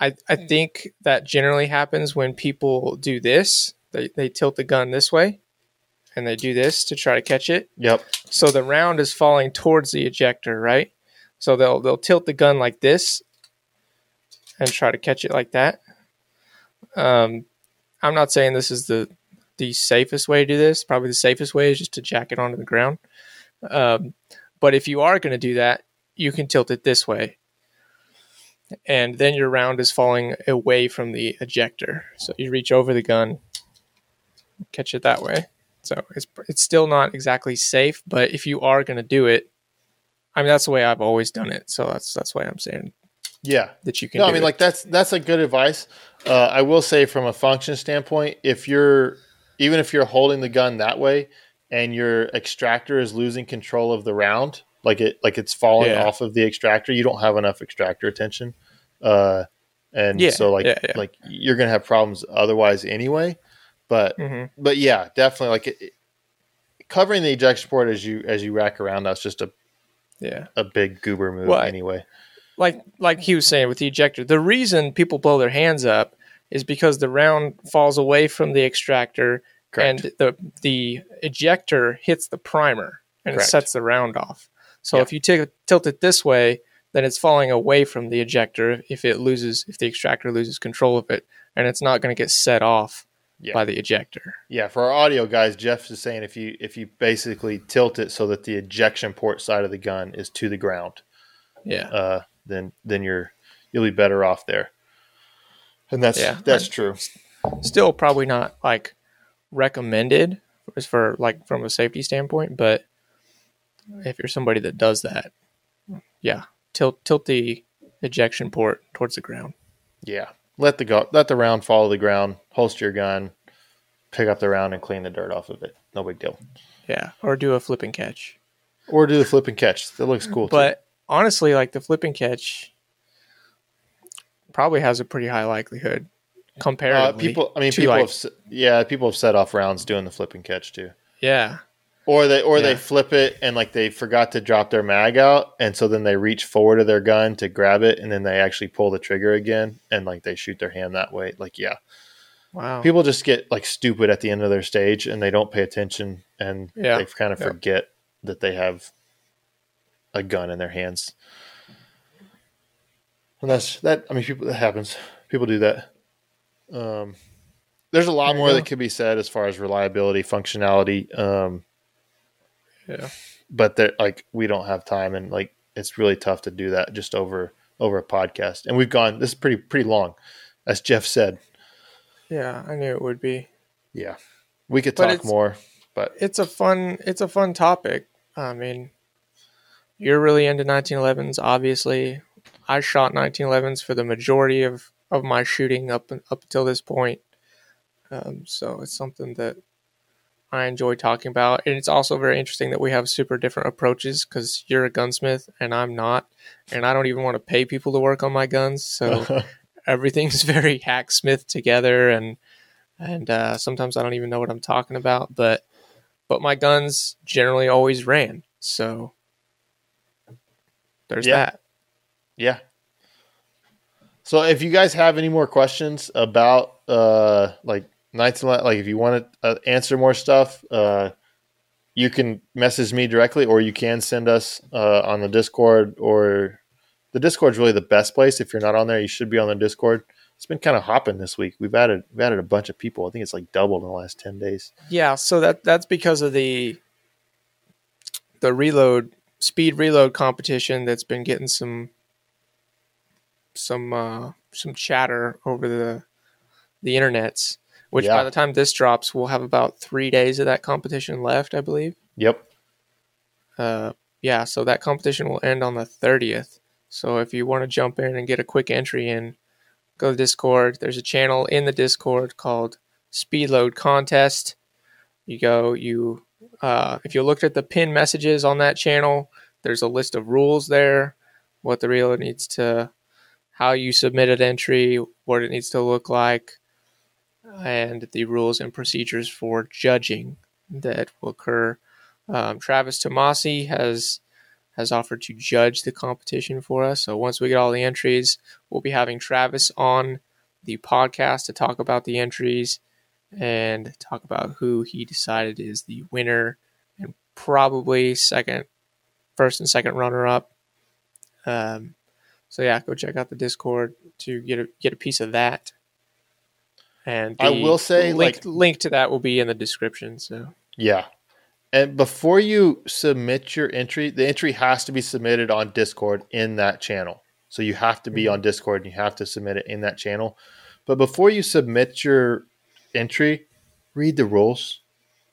I I think that generally happens when people do this. They they tilt the gun this way, and they do this to try to catch it. Yep. So the round is falling towards the ejector, right? So they'll they'll tilt the gun like this, and try to catch it like that. Um, I'm not saying this is the the safest way to do this. Probably the safest way is just to jack it onto the ground. Um, but if you are going to do that, you can tilt it this way, and then your round is falling away from the ejector. So you reach over the gun, catch it that way. So it's it's still not exactly safe, but if you are going to do it, I mean that's the way I've always done it. So that's that's why I'm saying Yeah. that you can. No, I mean it. like that's that's a good advice. Uh, I will say from a function standpoint, if you're even if you're holding the gun that way and your extractor is losing control of the round, like it like it's falling Yeah. off of the extractor, you don't have enough extractor attention. Uh, and Yeah, so like yeah, like you're gonna have problems otherwise anyway. But Mhm. but yeah, definitely like it- covering the ejection port as you as you rack around. That's just a yeah. a big goober move Well, anyway. like like he was saying with the ejector, the reason people blow their hands up is because the round falls away from the extractor Correct. and the the ejector hits the primer and Correct. it sets the round off. So if you take, tilt it this way, then it's falling away from the ejector if it loses if the extractor loses control of it and it's not going to get set off Yeah. by the ejector. Yeah, for our audio guys, Jeff is saying if you if you basically tilt it so that the ejection port side of the gun is to the ground, Yeah. uh, then then you're you'll be better off there. And that's Yeah. that's true. Still probably not like recommended as for like from a safety standpoint, but if you're somebody that does that, yeah, tilt tilt the ejection port towards the ground. Yeah, let the go let the round fall to the ground. Holster your gun, pick up the round, and clean the dirt off of it. No big deal. Yeah, or do a flip and catch. Or do the flip and catch. That looks cool. too. But honestly, like the flip and catch probably has a pretty high likelihood uh, people, I mean, people like- have yeah, people have set off rounds doing the flip and catch too. yeah, Or they or they flip it and like they forgot to drop their mag out, and so then they reach forward to their gun to grab it, and then they actually pull the trigger again, and like they shoot their hand that way. Like yeah, wow. people just get like stupid at the end of their stage, and they don't pay attention, and Yeah. they kind of Yeah. forget that they have a gun in their hands. And that's that. I mean, people that happens. People do that. Um, there's a lot There more that could be said as far as reliability, functionality. Um, yeah, but that like we don't have time and like it's really tough to do that just over over a podcast and we've gone this is pretty pretty long as jeff said yeah. I knew it would be. yeah we could But talk more but it's a fun it's a fun topic. I mean, you're really into 1911s. Obviously, I shot 1911s for the majority of of my shooting up up until this point. Um, so it's something that I enjoy talking about, and it's also very interesting that we have super different approaches because you're a gunsmith and I'm not, and I don't even want to pay people to work on my guns. So everything's very hacksmith together and and uh, sometimes I don't even know what I'm talking about, but but my guns generally always ran. So there's Yeah. that. yeah so if you guys have any more questions about uh like nights and like if you want to uh, answer more stuff uh you can message me directly or you can send us uh on the discord or the Discord's really the best place. If you're not on there, you should be on the Discord. It's been kind of hopping this week. We've added we've added a bunch of people. I think it's like doubled in the last ten days. Yeah, so that that's because of the the reload speed reload competition that's been getting some some uh, some chatter over the the internets. Which Yeah. by the time this drops, we'll have about three days of that competition left, I believe. Yep. Uh, yeah, so that competition will end on the thirtieth. So if you want to jump in and get a quick entry in, go to Discord. There's a channel in the Discord called Speedload Contest. You go, you uh, if you looked at the pin messages on that channel, there's a list of rules there, what the reload needs to, how you submit an entry, what it needs to look like, and the rules and procedures for judging that will occur. Um, Travis Tomasie has has offered to judge the competition for us. So once we get all the entries, we'll be having Travis on the podcast to talk about the entries and talk about who he decided is the winner and probably second, first and second runner up. Um, so yeah, go check out the Discord to get a get a piece of that. And I will say, link like- link to that will be in the description. So Yeah. And before you submit your entry, the entry has to be submitted on Discord in that channel. So you have to be Mhm. on Discord and you have to submit it in that channel. But before you submit your entry, read the rules.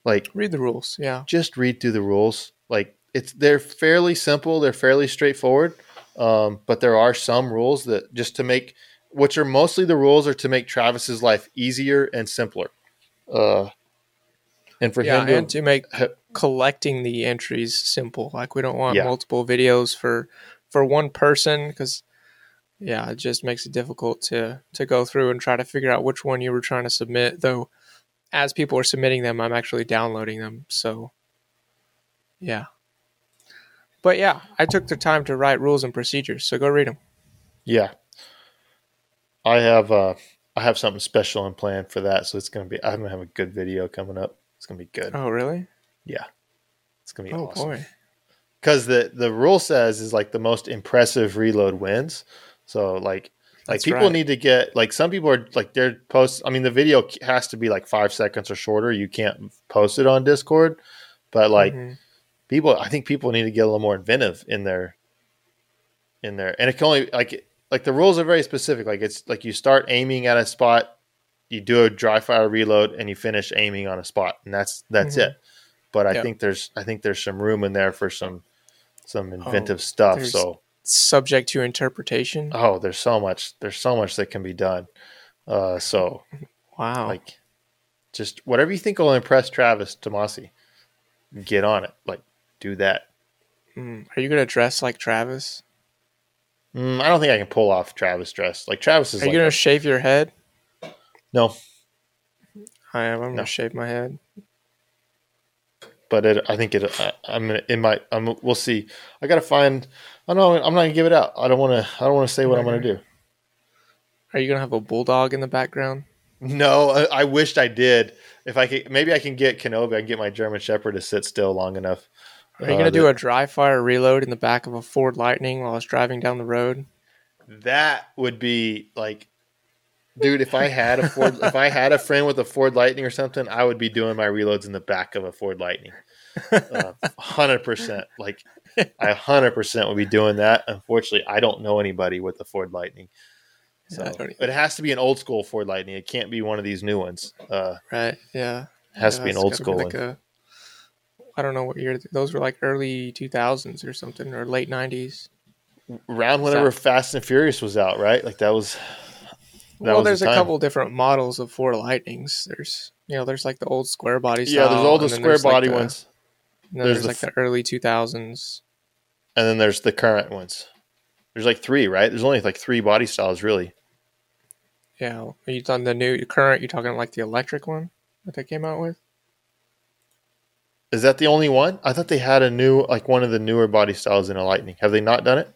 Like read the rules. Yeah. just read through the rules. Like it's they're fairly simple, they're fairly straightforward. Um, but there are some rules that just to make which are mostly the rules are to make Travis's life easier and simpler. Uh, and for yeah, him to and to make ha- collecting the entries simple. Like we don't want Yeah. multiple videos for for one person because yeah, it just makes it difficult to to go through and try to figure out which one you were trying to submit. Though, as people are submitting them, I'm actually downloading them. So, yeah. But yeah, I took the time to write rules and procedures, so go read them. Yeah. I have uh I have something special in plan for that, so it's gonna be I'm gonna have a good video coming up. It's gonna be good. Oh, really? Yeah. It's gonna be Oh awesome. boy. Because the the rule says is like the most impressive reload wins. So like like That's people right. need to get like some people are like their posts. I mean, the video has to be like five seconds or shorter. You can't post it on Discord, but like Mhm. people i think people need to get a little more inventive in their in there and it can only like like the rules are very specific like it's like you start aiming at a spot you do a dry fire reload and you finish aiming on a spot and that's that's Mhm. it but i Yeah. think there's i think there's some room in there for some some inventive stuff Oh, there's- so subject to interpretation. oh there's so much there's so much that can be done uh so wow. like just whatever you think will impress travis tomasie get on it like do that Mm. Are you gonna dress like Travis? Mm, I don't think I can pull off Travis dress. Like Travis is Are you gonna a- shave your head? no, I am. I'm No. gonna shave my head. but it, I think it. I, I'm gonna. It might. I'm. We'll see. I gotta find. I know. I'm not gonna give it out. I don't want to. I don't want to say what I'm gonna do. Are you gonna have a bulldog in the background? No, I, I wished I did. If I could, maybe I can get Kenobi. I can get my German Shepherd to sit still long enough. Are you Uh, gonna do a dry fire reload in the back of a Ford Lightning while it's driving down the road? That would be like, dude. If I had a Ford, if I had a friend with a Ford Lightning or something, I would be doing my reloads in the back of a Ford Lightning. Hundred percent. Like, I hundred percent would be doing that. Unfortunately, I don't know anybody with a Ford Lightning. So it has to be an old school Ford Lightning. It can't be one of these new ones. Uh, Right. Yeah. it has Yeah, to be an old school like one. a- I don't know what year those were like early 2000s or something or late 90s. Around whenever Fast and Furious was out, right? Like that was. That well, was the there's a couple different models of Ford Lightnings. There's you know there's like the old square body style. Yeah, there's all the square there's, like, body the- ones, and then There's there's, the like f- the early 2000s. and then there's the current ones. There's like three, right? There's only like three body styles, really. Yeah, are you talking the new current? You talking like the electric one that they came out with? Is that the only one? I thought they had a new, like one of the newer body styles in a Lightning. Have they not done it?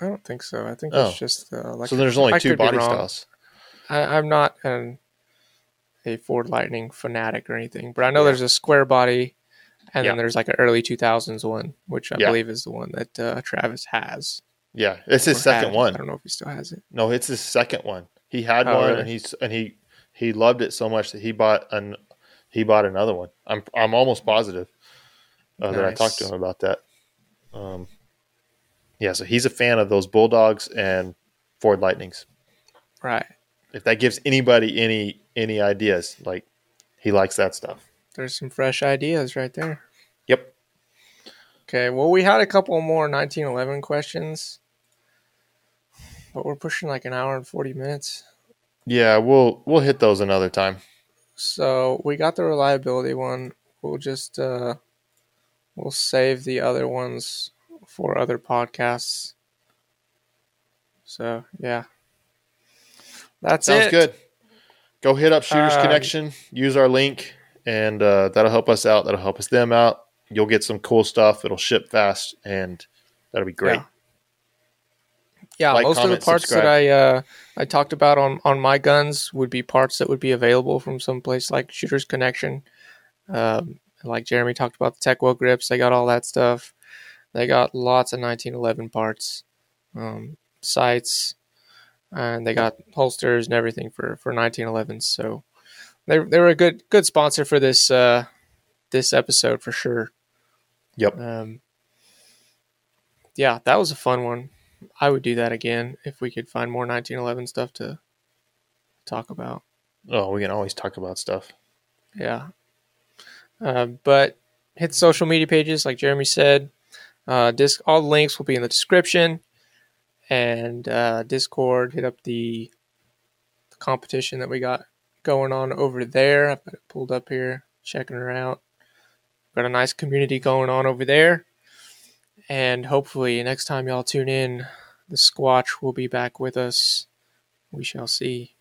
I don't think so. I think Oh. it's just the electric. So there's only I two body styles. I, I'm not an, a Ford Lightning fanatic or anything, but I know Yeah. there's a square body, and Yeah. then there's like an early 2000s one, which I Yeah. believe is the one that uh, Travis has. Yeah, it's his second had. one. I don't know if he still has it. No, it's his second one. He had Oh, one, really? and he's and he he loved it so much that he bought an he bought another one. I'm I'm almost positive uh, that I talked to him about that. Um, yeah, so he's a fan of those Bulldogs and Ford Lightnings. Right. If that gives anybody any any ideas, like he likes that stuff. There's some fresh ideas right there. Yep. Okay, well, we had a couple more 1911 questions, but we're pushing like an hour and 40 minutes. Yeah, we'll we'll hit those another time. So we got the reliability one. We'll just uh, we'll save the other ones for other podcasts. So yeah, that's Sounds it. good. Go hit up Shooters Um, Connection. Use our link, and uh, that'll help us out. That'll help us them out. You'll get some cool stuff. It'll ship fast, and that'll be great. Yeah. Yeah, Like, most comment, of the parts subscribe. that I uh, I talked about on on my guns would be parts that would be available from some place like Shooters Connection. Um, like Jeremy talked about the Techwell grips, they got all that stuff. They got lots of 1911 parts, um, sights, and they got holsters and everything for for 1911s. So they they were a good good sponsor for this uh, this episode for sure. Yep. Um, yeah, that was a fun one. I would do that again if we could find more 1911 stuff to talk about. Oh, we can always talk about stuff. Yeah. Uh, but hit social media pages, like Jeremy said. Uh, disc, all the links will be in the description. And uh, Discord, hit up the, the competition that we got going on over there. I've got it pulled up here, checking her out. Got a nice community going on over there. And hopefully, next time y'all tune in, the Squatch will be back with us. We shall see.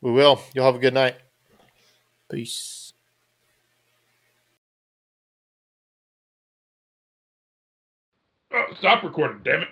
We will. You'll have a good night. Peace. Oh, stop recording, damn it.